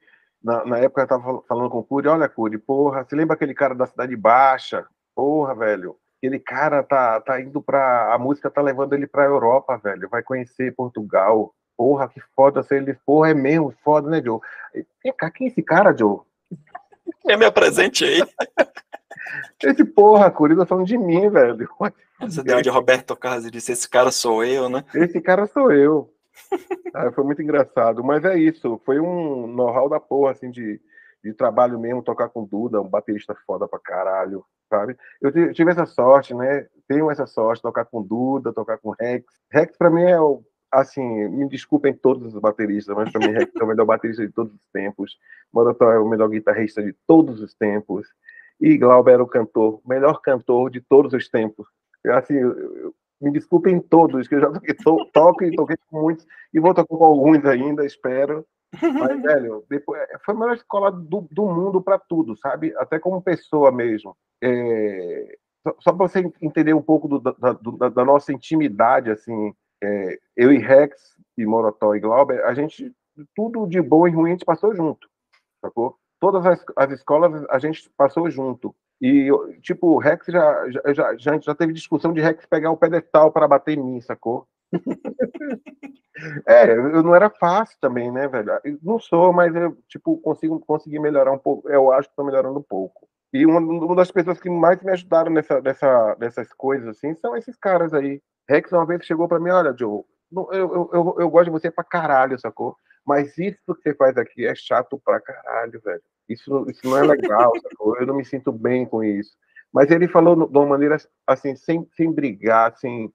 S2: na, na época eu estava falando com o Curi, olha, Curi, porra, você lembra aquele cara da Cidade Baixa? Porra, velho. Aquele cara tá, tá indo para A música tá levando ele para a Europa, velho. Vai conhecer Portugal, porra, que foda ser ele, porra, é mesmo foda, né, Joe? Vem cá, quem é esse cara, Joe?
S1: É me aí.
S2: Esse porra, Corina, tá falando de mim, velho.
S1: Você deu de Roberto Carlos e disse: Esse cara sou eu, né?
S2: Esse cara sou eu. Ah, foi muito engraçado, mas é isso, foi um know-how da porra, assim, de, de trabalho mesmo, tocar com Duda, um baterista foda pra caralho, sabe? Eu tive essa sorte, né? Tenho essa sorte, tocar com Duda, tocar com Rex. Rex, pra mim, é o, assim, me desculpem todos os bateristas, mas pra mim, Rex é o melhor baterista de todos os tempos. Morotó é o melhor guitarrista de todos os tempos. E Glauber era o cantor, melhor cantor de todos os tempos. Assim, eu, me desculpem todos, que eu já toquei, to, toco e toquei com muitos, e vou tocar com alguns ainda, espero. Mas, velho, depois, é, foi a melhor escola do, do mundo para tudo, sabe? Até como pessoa mesmo. É, só, só para você entender um pouco do, da, do, da, nossa intimidade, assim, é, eu e Rex, e Morotó e Glauber, a gente, tudo de bom e ruim, a gente passou junto, sacou? Todas as, as escolas a gente passou junto. E, tipo, o Rex já, já, já, já, já teve discussão de Rex pegar o pedestal para bater em mim, sacou? é, eu não era fácil também, né, velho? Eu não sou, mas eu, tipo, consigo conseguir melhorar um pouco. Eu acho que estou melhorando um pouco. E uma, uma, das pessoas que mais me ajudaram nessa, nessa, nessas coisas, assim, são esses caras aí. Rex uma vez chegou para mim, olha, Joe, eu, eu, eu, eu gosto de você pra caralho, sacou? Mas isso que você faz aqui é chato pra caralho, velho. Isso, isso não é legal, sacou? Eu não me sinto bem com isso. Mas ele falou de uma maneira assim, sem, sem brigar, assim,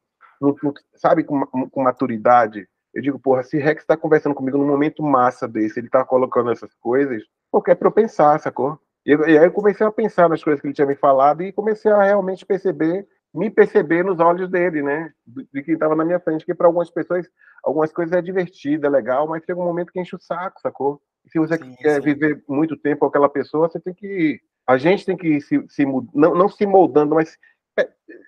S2: sabe, com, com maturidade. Eu digo, porra, se Rex está conversando comigo num momento massa desse, ele tá colocando essas coisas, porque é para eu pensar, sacou? E, e aí eu comecei a pensar nas coisas que ele tinha me falado e comecei a realmente perceber, me perceber nos olhos dele, né? De quem estava na minha frente, que para algumas pessoas, algumas coisas é divertido, é legal, mas chega um momento que enche o saco, sacou? Se você sim, quer sim. viver muito tempo com aquela pessoa, você tem que. A gente tem que se, se não, não se moldando, mas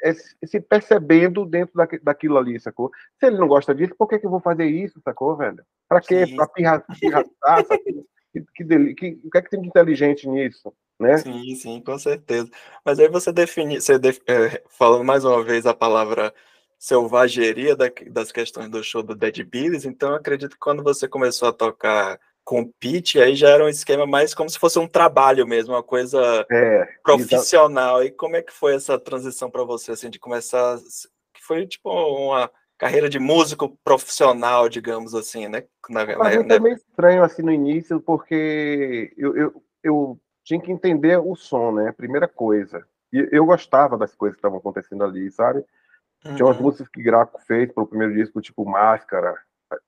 S2: é, se percebendo dentro da, daquilo ali, sacou? Se ele não gosta disso, por que, que eu vou fazer isso, sacou, velho? Pra quê? Sim. Pra pirraçar, sacou? Que, que, que, o que é que tem de inteligente nisso? Né?
S1: Sim, sim, com certeza. Mas aí você define, você def, é, falando mais uma vez a palavra selvageria da, das questões do show do Dead Billies, então eu acredito que quando você começou a tocar com pitch, aí já era um esquema mais como se fosse um trabalho mesmo, uma coisa é, profissional. E como é que foi essa transição para você, assim, de começar, que foi tipo uma carreira de músico profissional, digamos assim, né?
S2: Na, na, na... meio estranho assim no início, porque eu, eu, eu tinha que entender o som, né? Primeira coisa. E eu gostava das coisas que estavam acontecendo ali, sabe? Uhum. Tinha umas uhum. músicas que Graco fez para o primeiro disco, tipo Máscara,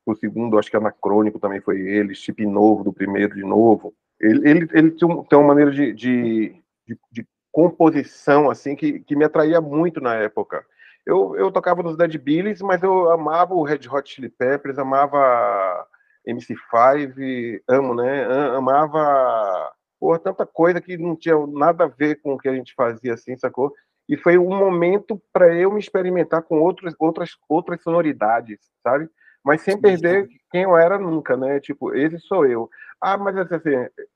S2: o segundo, acho que Anacrônico também foi ele, Chip Novo, do primeiro de novo. Ele, ele, ele tem, uma maneira de, de, de, de, composição assim que, que me atraía muito na época. Eu, eu tocava nos Dead Billies, mas eu amava o Red Hot Chili Peppers, amava MC5, amo, né? Amava por tanta coisa que não tinha nada a ver com o que a gente fazia assim, sacou? E foi um momento para eu me experimentar com outros, outras, outras sonoridades, sabe? mas sem perder quem eu era nunca, né? Tipo, esse sou eu. Ah, mas assim,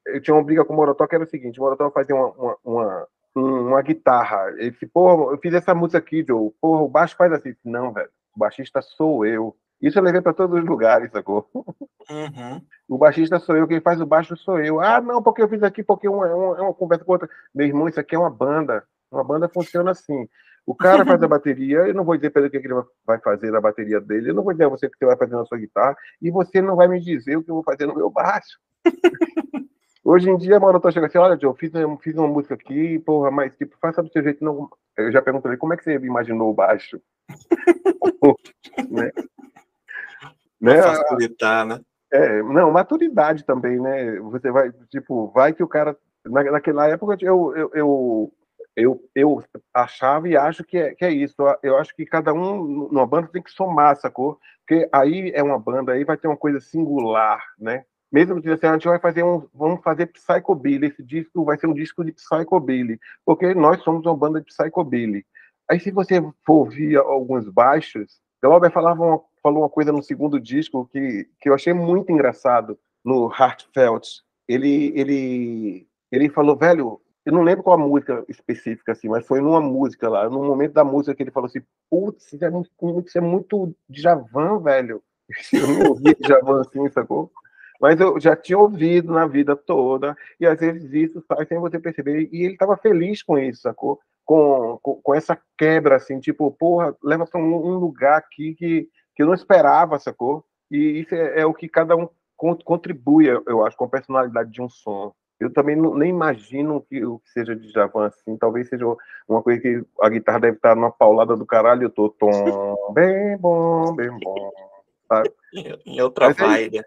S2: eu tinha uma briga com o Morotó que era o seguinte: o Morotó fazia uma, uma, uma, uma guitarra. Ele disse, porra, eu fiz essa música aqui, Joe. Porra, o baixo faz assim. Não, velho, o baixista sou eu. Isso eu levei para todos os lugares, sacou? Uhum. O baixista sou eu, quem faz o baixo sou eu. Ah, não, porque eu fiz aqui, porque uma, uma, é uma conversa com outra. Meu irmão, isso aqui é uma banda. Uma banda funciona assim. O cara faz a bateria, eu não vou dizer para ele o que ele vai fazer na bateria dele, eu não vou dizer a você o que você vai fazer na sua guitarra, e você não vai me dizer o que eu vou fazer no meu baixo. Hoje em dia, a Mauro chega assim, olha, Joe, fiz, fiz uma música aqui, porra, mas tipo, faça do seu jeito. Não... Eu já pergunto ele, como é que você imaginou o baixo?
S1: né? Né? Facilitar, né?
S2: É, não, maturidade também, né? Você vai, tipo, vai que o cara. Na, naquela época eu, eu, eu eu, eu achava e acho que é, que é isso. Eu acho que cada um numa banda tem que somar, sacou? Porque aí é uma banda, aí vai ter uma coisa singular, né? Mesmo que assim, a gente vai fazer um, vamos fazer psychobilly, esse disco vai ser um disco de psychobilly, porque nós somos uma banda de psychobilly. Aí se você for ouvir alguns baixos, Glauber falava uma, falou uma coisa no segundo disco que, que eu achei muito engraçado no Heartfelt. Ele ele ele falou, velho, eu não lembro qual a música específica, assim, mas foi numa música lá, num momento da música que ele falou assim, putz, isso é muito, isso é muito Djavan, velho. Eu não ouvi Djavan assim, sacou? Mas eu já tinha ouvido na vida toda, e às vezes isso faz sem você perceber, e ele estava feliz com isso, sacou? Com, com, com, essa quebra, assim, tipo, porra, leva para um, um, lugar aqui que, que eu não esperava, sacou? E isso é, é o que cada um contribui, eu acho, com a personalidade de um som. Eu também não, nem imagino que o que seja de Javan assim. Talvez seja uma coisa que a guitarra deve estar numa paulada do caralho. Eu tô tom, bem bom, bem bom. Sabe?
S1: Em outra mas vibe.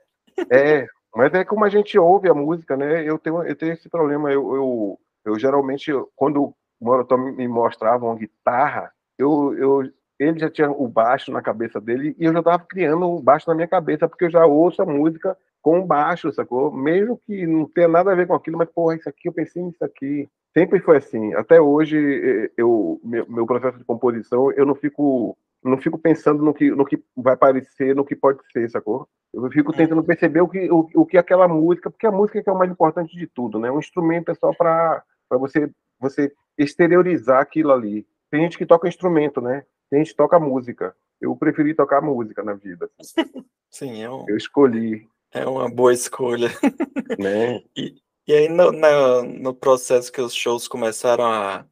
S2: É, é, mas é como a gente ouve a música, né? Eu tenho, eu tenho esse problema. Eu, eu, eu geralmente, quando o Morotó me mostrava uma guitarra, eu, eu, ele já tinha o baixo na cabeça dele e eu já estava criando o baixo na minha cabeça, porque eu já ouço a música com baixo, sacou? Mesmo que não tenha nada a ver com aquilo, mas, porra, isso aqui, eu pensei nisso aqui. Sempre foi assim. Até hoje, eu, meu, meu processo de composição, eu não fico não fico pensando no que, no que vai parecer, no que pode ser, sacou? Eu fico é. tentando perceber o que, o, o que aquela música, porque a música é, é o mais importante de tudo, né? Um instrumento é só para você, você exteriorizar aquilo ali. Tem gente que toca instrumento, né? Tem gente toca música. Eu preferi tocar música na vida.
S1: Sim, eu,
S2: eu escolhi.
S1: É uma boa escolha. Né? E, e aí, no, no, no, processo que os shows começaram a,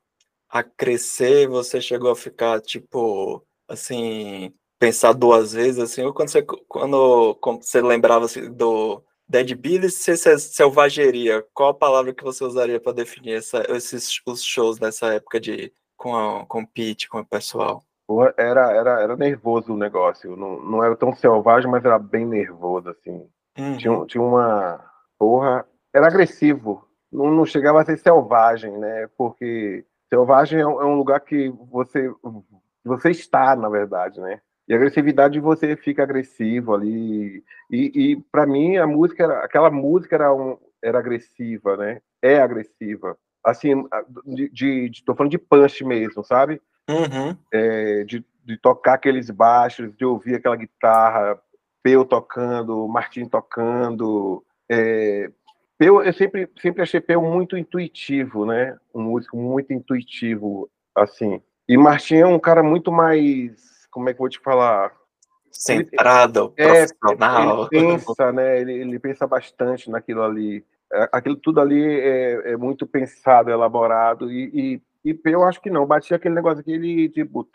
S1: a crescer, você chegou a ficar, tipo, assim, pensar duas vezes, assim, ou quando você, quando, quando você lembrava assim, do Dead Billy, se é selvageria, qual a palavra que você usaria para definir essa, esses os shows nessa época de com, a, com o Pete, com o pessoal?
S2: Era, era, era nervoso o negócio, não, não era tão selvagem, mas era bem nervoso, assim. Uhum. Tinha, tinha uma. Porra, era agressivo. Não, não chegava a ser selvagem, né? Porque selvagem é um, é lugar que você, você está, na verdade, né? E agressividade você fica agressivo ali. E, e para mim a música era, aquela música era um, era agressiva, né? É agressiva. Assim, de, de, de tô falando de punch mesmo, sabe?
S1: Uhum.
S2: É, de, de tocar aqueles baixos, de ouvir aquela guitarra Peu tocando, Martin tocando. É, Peu, eu sempre, sempre achei Peu muito intuitivo, né? Um músico muito intuitivo, assim. E Martin é um cara muito mais, como é que eu vou te falar?
S1: Centrado, ele, profissional.
S2: É, ele pensa, né? Ele, ele pensa bastante naquilo ali. É, aquilo tudo ali é, é muito pensado, elaborado e, e e eu acho que não, batia aquele negócio aquele tipo.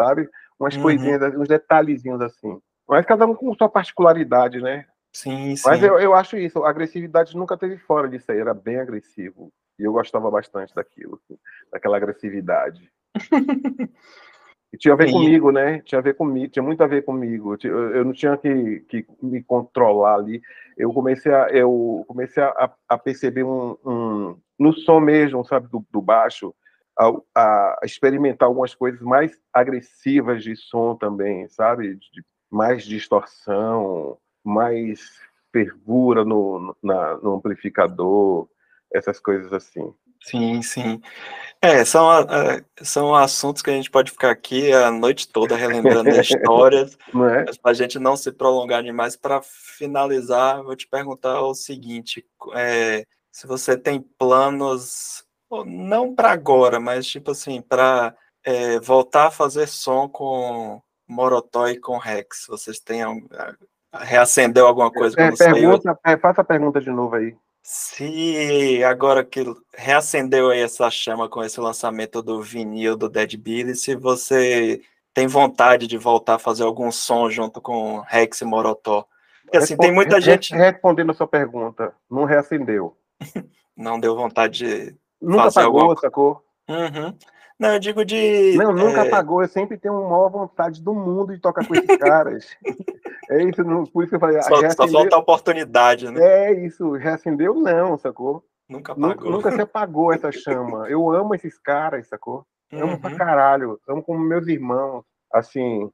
S2: Sabe? Umas uhum. coisinhas, uns detalhezinhos assim. Mas cada um com sua particularidade, né?
S1: Sim, sim.
S2: Mas eu, eu acho isso, a agressividade nunca teve fora disso aí, era bem agressivo. E eu gostava bastante daquilo, daquela agressividade. e tinha a ver sim. comigo, né? Tinha a ver comigo, tinha muito a ver comigo. Eu, não tinha que, que me controlar ali. Eu comecei a, eu comecei a, a perceber um, um, no som mesmo, sabe, do, do baixo, a, a, experimentar algumas coisas mais agressivas de som também, sabe? De, mais distorção, mais fervura no, na, no amplificador, essas coisas assim.
S1: Sim, sim. É, são, é, são assuntos que a gente pode ficar aqui a noite toda relembrando histórias,
S2: é?
S1: mas para a gente não se prolongar demais, para finalizar, vou te perguntar o seguinte: é, se você tem planos não para agora, mas tipo assim, para é, voltar a fazer som com Morotó e com Rex. Vocês têm reacendeu alguma coisa?
S2: É, pergunta, é, faça a pergunta de novo aí.
S1: Se agora que reacendeu aí essa chama com esse lançamento do vinil do Dead Billy, se você tem vontade de voltar a fazer algum som junto com Rex e Morotó. Porque assim, tem muita gente.
S2: Respondendo a sua pergunta, não reacendeu.
S1: não deu vontade de
S2: Nunca fazer pagou, alguma... sacou?
S1: Uhum. Não, eu digo de.
S2: Não, nunca é... pagou. Eu sempre tenho uma maior vontade do mundo de tocar com esses caras. é isso, por isso que eu falei.
S1: Só, reacendeu... só falta a oportunidade, né?
S2: É isso, reacendeu, não, sacou?
S1: Nunca pagou.
S2: Nunca, se apagou essa chama. Eu amo esses caras, sacou? Amo uhum. pra caralho. Amo como meus irmãos. Assim,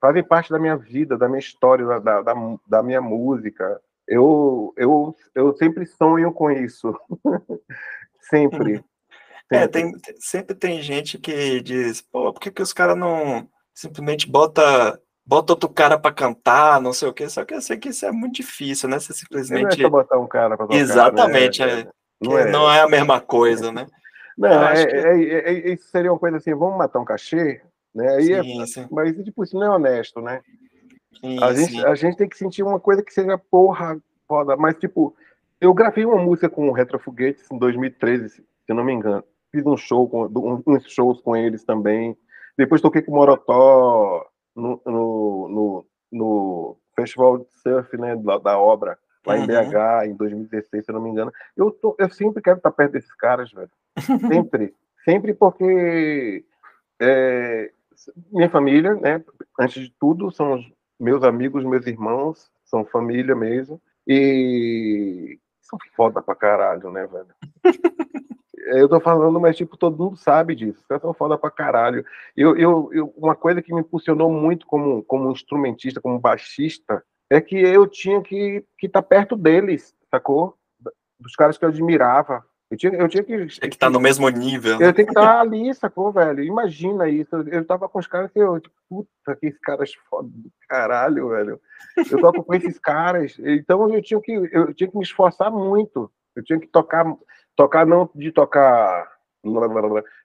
S2: fazem parte da minha vida, da minha história, da, da, da minha música. Eu, eu, eu sempre sonho com isso. Sempre.
S1: É, tem, sempre tem gente que diz, pô, por que, que os caras não simplesmente bota, bota outro cara para cantar, não sei o quê, só que eu sei que isso é muito difícil, né? Você simplesmente.
S2: Não é botar um cara pra tocar,
S1: Exatamente, né? é, não, é... não é a mesma coisa, né?
S2: Não, é, que... É, é, é, isso seria uma coisa assim, vamos matar um cachê, né? Aí sim, sim. Mas, tipo, isso não é honesto, né? Sim, a, gente, a gente tem que sentir uma coisa que seja porra, foda, mas, tipo, eu gravei uma música com o Retrofoguetes em 2013, se não me engano. Fiz um show com, um, uns shows com eles também. Depois toquei com o Morotó no, no, no, no Festival de Surf, né, da, da obra, lá uhum. em BH, em 2016, se eu não me engano. Eu, tô, eu sempre quero estar perto desses caras, velho. Sempre. sempre porque é, minha família, né, antes de tudo, são os meus amigos, meus irmãos, são família mesmo. E são foda pra caralho, né, velho? eu tô falando, mas tipo, todo mundo sabe disso. Os caras são foda pra caralho. Eu, eu, eu, uma coisa que me impulsionou muito como, como instrumentista, como baixista, é que eu tinha que estar tá perto deles, sacou? Dos caras que eu admirava. Eu tinha, eu tinha que. Tem
S1: que estar tá no mesmo nível.
S2: Eu né? tenho que estar tá ali, sacou, velho? Imagina isso. Eu tava com os caras que eu, tipo, puta, que esses caras foda do caralho, velho. Eu toco com esses caras. Então eu tinha que, eu tinha que me esforçar muito. Eu tinha que tocar, tocar não de tocar.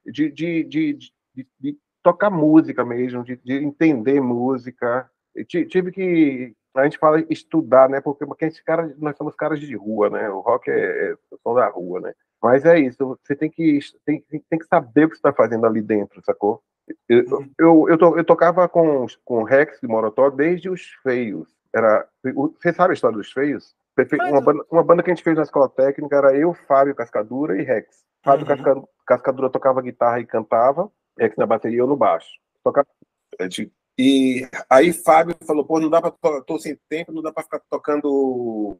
S2: De, de, de, de, de tocar música mesmo, de, de entender música. Eu tive que a gente fala estudar, né? Porque, porque esse cara, nós somos caras de rua, né? O rock é, é som da rua, né? Mas é isso, você tem que, tem, tem que saber o que está fazendo ali dentro, sacou? Eu, uhum. eu, eu, to, eu, tocava com, com Rex e Morotó desde os feios. Era, você sabe a história dos feios? Uma banda, uma banda que a gente fez na escola técnica era eu, Fábio Cascadura e Rex. Fábio uhum. Cascadura tocava guitarra e cantava, Rex na bateria e eu no baixo. Tocava, e aí Fábio falou, pô, não dá para tô sem tempo, não dá para ficar tocando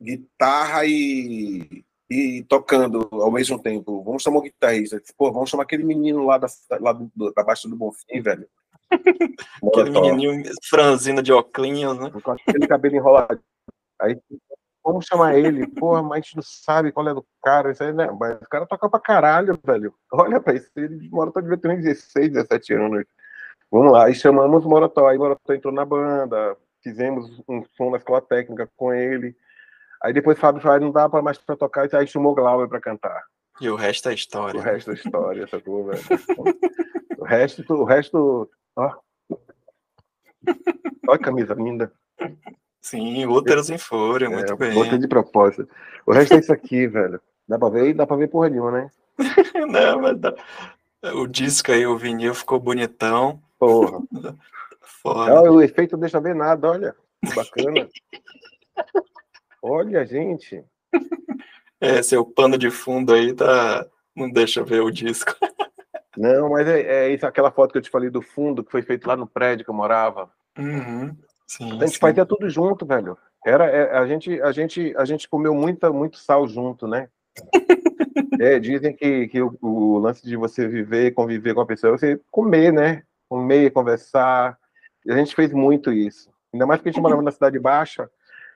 S2: guitarra e e tocando ao mesmo tempo. Vamos chamar o guitarrista. Pô, vamos chamar aquele menino lá da, lá do, da Baixa do Bonfim, velho.
S1: aquele menininho franzino de óculos, né?
S2: Com aquele cabelo enrolado. Aí, vamos chamar ele. Porra, mas a gente não sabe qual é do cara. Isso aí, né? Mas o cara toca pra caralho, velho. Olha pra isso. Ele Morotó devia ter uns 16, 17 anos. Vamos lá. Aí chamamos o Morotó. Aí o Morotó entrou na banda. Fizemos um som na escola técnica com ele. Aí depois Fábio falou, não dá mais para tocar, aí chamou Glauber para cantar.
S1: E o resto é história.
S2: O resto é história, sacou, velho? o resto, o resto, ó. Olha a camisa linda.
S1: Sim, úteros em fúria, muito é, bem. Botei
S2: de propósito. O resto é isso aqui, velho. Dá pra ver? Dá pra ver porra nenhuma, né?
S1: Não, mas dá. O disco aí, o vinil ficou bonitão.
S2: Porra. Foda. o efeito não deixa ver nada, olha. Bacana. Olha, gente.
S1: É, seu pano de fundo aí tá. Não deixa ver o disco.
S2: Não, mas é, é isso, aquela foto que eu te falei do fundo, que foi feito lá no prédio que eu morava.
S1: Uhum. Sim,
S2: a gente sim. fazia tudo junto, velho. Era, é, a, gente, a, gente, a gente comeu muita, muito sal junto, né? é, dizem que, que o, o, lance de você viver, conviver com a pessoa, é você comer, né? Comer, conversar. A gente fez muito isso. Ainda mais que a gente morava na Cidade Baixa,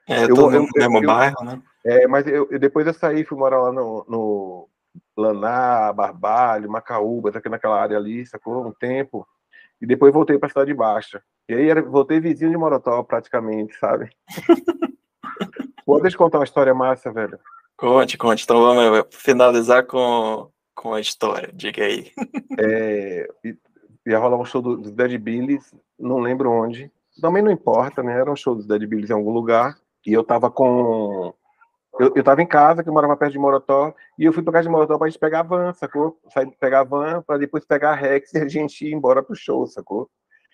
S1: é, eu, todo eu, no mesmo eu, bairro, né?
S2: É, mas eu, depois eu saí, fui morar lá no, no Laná, Barbalho, Macaúba, aqui naquela área ali, sacou? Um tempo. E depois voltei para a Cidade Baixa. E aí era, voltei vizinho de Morotó, praticamente, sabe? Eu contar uma história massa, velho.
S1: Conte, conte. Então vamos finalizar com, com a história. Diga aí.
S2: É, ia rolar um show dos Dead Billies, não lembro onde. Também não importa, né? Era um show dos Dead Billies em algum lugar. E eu tava com. Eu, eu tava em casa, que eu morava perto de Morotó, e eu fui pra casa de Morotó pra gente pegar a van, sacou? Sair pegar a van pra depois pegar a Rex e a gente ir embora pro show, sacou?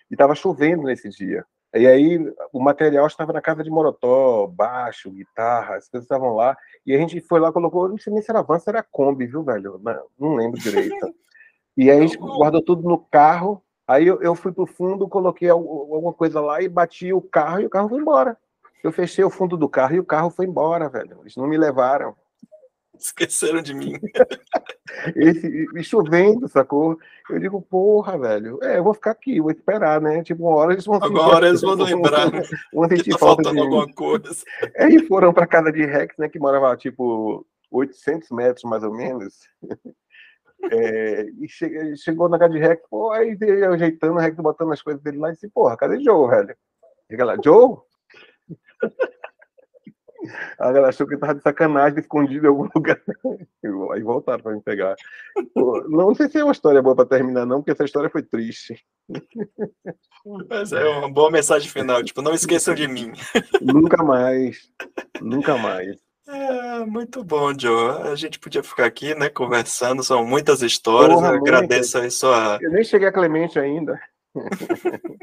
S2: E tava chovendo nesse dia. E aí o material estava na casa de Morotó, baixo, guitarra, as coisas estavam lá. E a gente foi lá, colocou, não sei nem se era van, se era Kombi, viu, velho? Não, não lembro direito. E aí a gente guardou tudo no carro. Aí eu, eu fui pro fundo, coloquei alguma coisa lá e bati o carro e o carro foi embora. Eu fechei o fundo do carro e o carro foi embora, velho. Eles não me levaram.
S1: Esqueceram de mim.
S2: Esse, e chovendo, sacou? Eu digo, porra, velho. É, eu vou ficar aqui, vou esperar, né? Tipo, uma hora eles vão
S1: Agora eles vão lembrar. Vão sentir tá falta faltando de alguma coisa.
S2: É, e foram para casa de Rex, né? Que morava, tipo, 800 metros, mais ou menos. É, e che chegou na casa de Rex, pô, aí ajeitando, o Rex botando as coisas dele lá e disse, porra, cadê Joe, velho? Chega lá, Joe? A galera achou que tava de sacanagem, escondido em algum lugar. Aí voltaram para me pegar. Pô, não sei se é uma história boa para terminar, não, porque essa história foi triste.
S1: Mas é uma boa mensagem final, tipo, não esqueçam de mim.
S2: Nunca mais. Nunca mais.
S1: É, muito bom, Joe. A gente podia ficar aqui, né, conversando, são muitas histórias. Porra, agradeço aí sua.
S2: Eu nem cheguei a Clemente ainda.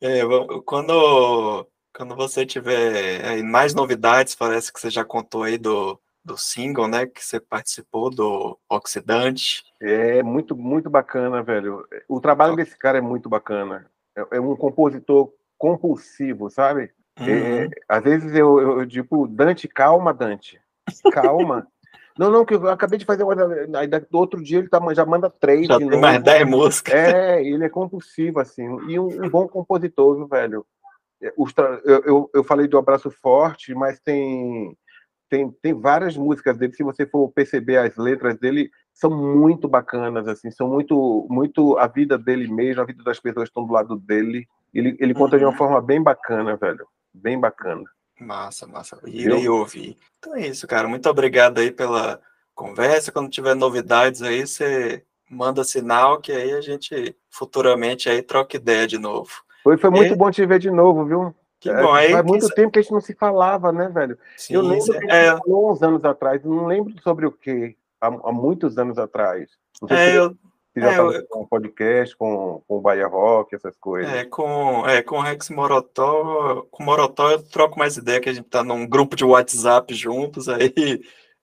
S1: é, quando, quando você tiver mais novidades, parece que você já contou aí do, do single, né, que você participou do Oxidante.
S2: É muito, muito bacana, velho. O trabalho desse cara é muito bacana. É, é um compositor compulsivo, sabe? É, uhum. É, às vezes eu, eu, eu digo, Dante, calma, Dante. Calma. não, não, que eu acabei de fazer uma. Aí do outro dia ele tá, já manda três.
S1: Já tem novo. mais dez músicas.
S2: É, ele é compulsivo, assim. E um, um bom compositor, viu, velho? É, eu, eu, eu falei do Abraço Forte, mas tem tem, tem várias músicas dele, se você for perceber as letras dele, são muito bacanas, assim, são muito, muito a vida dele mesmo, a vida das pessoas que estão do lado dele. Ele, ele conta uhum. de uma uhum. forma bem bacana, velho. Bem bacana.
S1: Massa, massa. Irei ouvir. Então é isso, cara. Muito obrigado aí pela conversa. Quando tiver novidades aí, você manda sinal que aí a gente futuramente aí troca ideia de novo.
S2: Foi, foi muito e... bom te ver de novo, viu? Que é, bom, aí, faz muito tempo que a gente não se falava, né, velho? Sim, eu lembro que é... falou uns anos atrás, não lembro sobre o que, há, há, muitos anos atrás. Não sei é, se eu... Você já é, eu... com podcast, com, com o Bahia Rock, essas coisas.
S1: É, com, é, com o Rex Morotó, com o Morotó eu troco mais ideia, que a gente tá num grupo de WhatsApp juntos, aí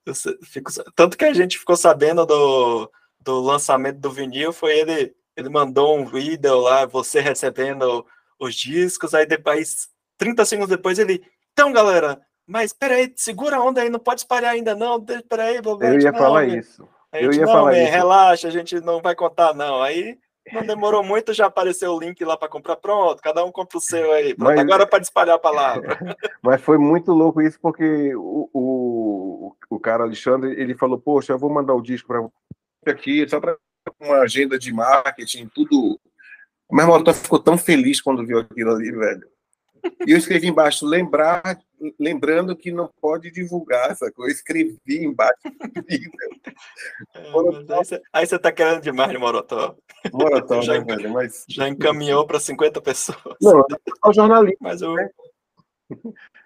S1: eu fico... Tanto que a gente ficou sabendo do, do lançamento do vinil, foi ele, ele mandou um vídeo lá, você recebendo os discos, aí depois 30 segundos depois ele. Então, galera, mas peraí, segura a onda aí, não pode espalhar ainda, não. Peraí,
S2: Eu ia não, falar isso.
S1: Eu
S2: ia
S1: não, falar man, isso. Relaxa, a gente não vai contar, não. Aí não demorou muito, já apareceu o link lá para comprar. Pronto, cada um compra o seu aí. Pronto, mas, agora pode espalhar a palavra.
S2: mas foi muito louco isso, porque o, o, o cara Alexandre, ele falou, poxa, eu vou mandar o disco para aqui, só para uma agenda de marketing, tudo. O meu irmão ficou tão feliz quando viu aquilo ali, velho. E eu escrevi embaixo, lembrar, lembrando que não pode divulgar essa coisa. Eu escrevi embaixo.
S1: É, aí você está querendo demais de Morotó.
S2: Morotó, já, né, velho, mas...
S1: já encaminhou para 50 pessoas.
S2: Não, é o jornalista. Mas eu... Né?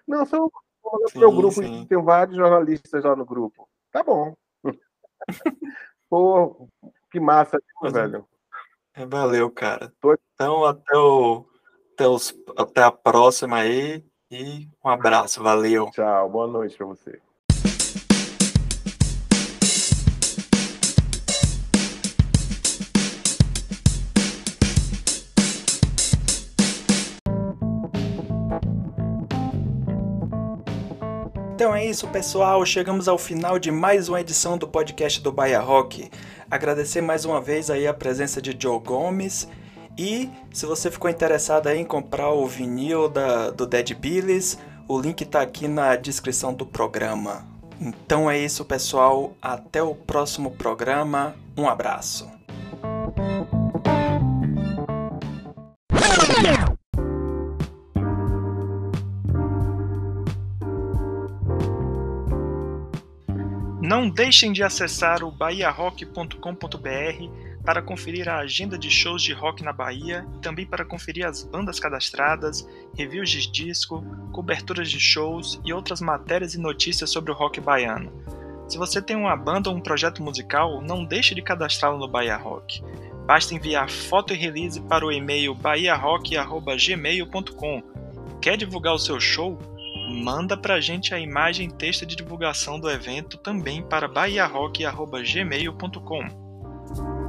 S2: Não, sou o grupo, sim. tem vários jornalistas lá no grupo. Tá bom. Pô, que massa, mas, velho.
S1: Valeu, cara. Então, até o até, os, até a próxima aí e um abraço, valeu.
S2: Tchau, boa noite para você.
S1: Então é isso, pessoal. Chegamos ao final de mais uma edição do podcast do Bahia Rock. Agradecer mais uma vez aí a presença de Joe Gomes e se você ficou interessado em comprar o vinil da, do Dead Billies, o link está aqui na descrição do programa. Então é isso, pessoal. Até o próximo programa. Um abraço. Não deixem de acessar o bahiarock.com.br para conferir a agenda de shows de rock na Bahia e também para conferir as bandas cadastradas, reviews de disco, coberturas de shows e outras matérias e notícias sobre o rock baiano. Se você tem uma banda ou um projeto musical, não deixe de cadastrá-lo no Bahia Rock. Basta enviar foto e release para o e-mail bahiarock.gmail.com. Quer divulgar o seu show? manda pra gente a imagem e texto de divulgação do evento também para bahiarock.gmail.com.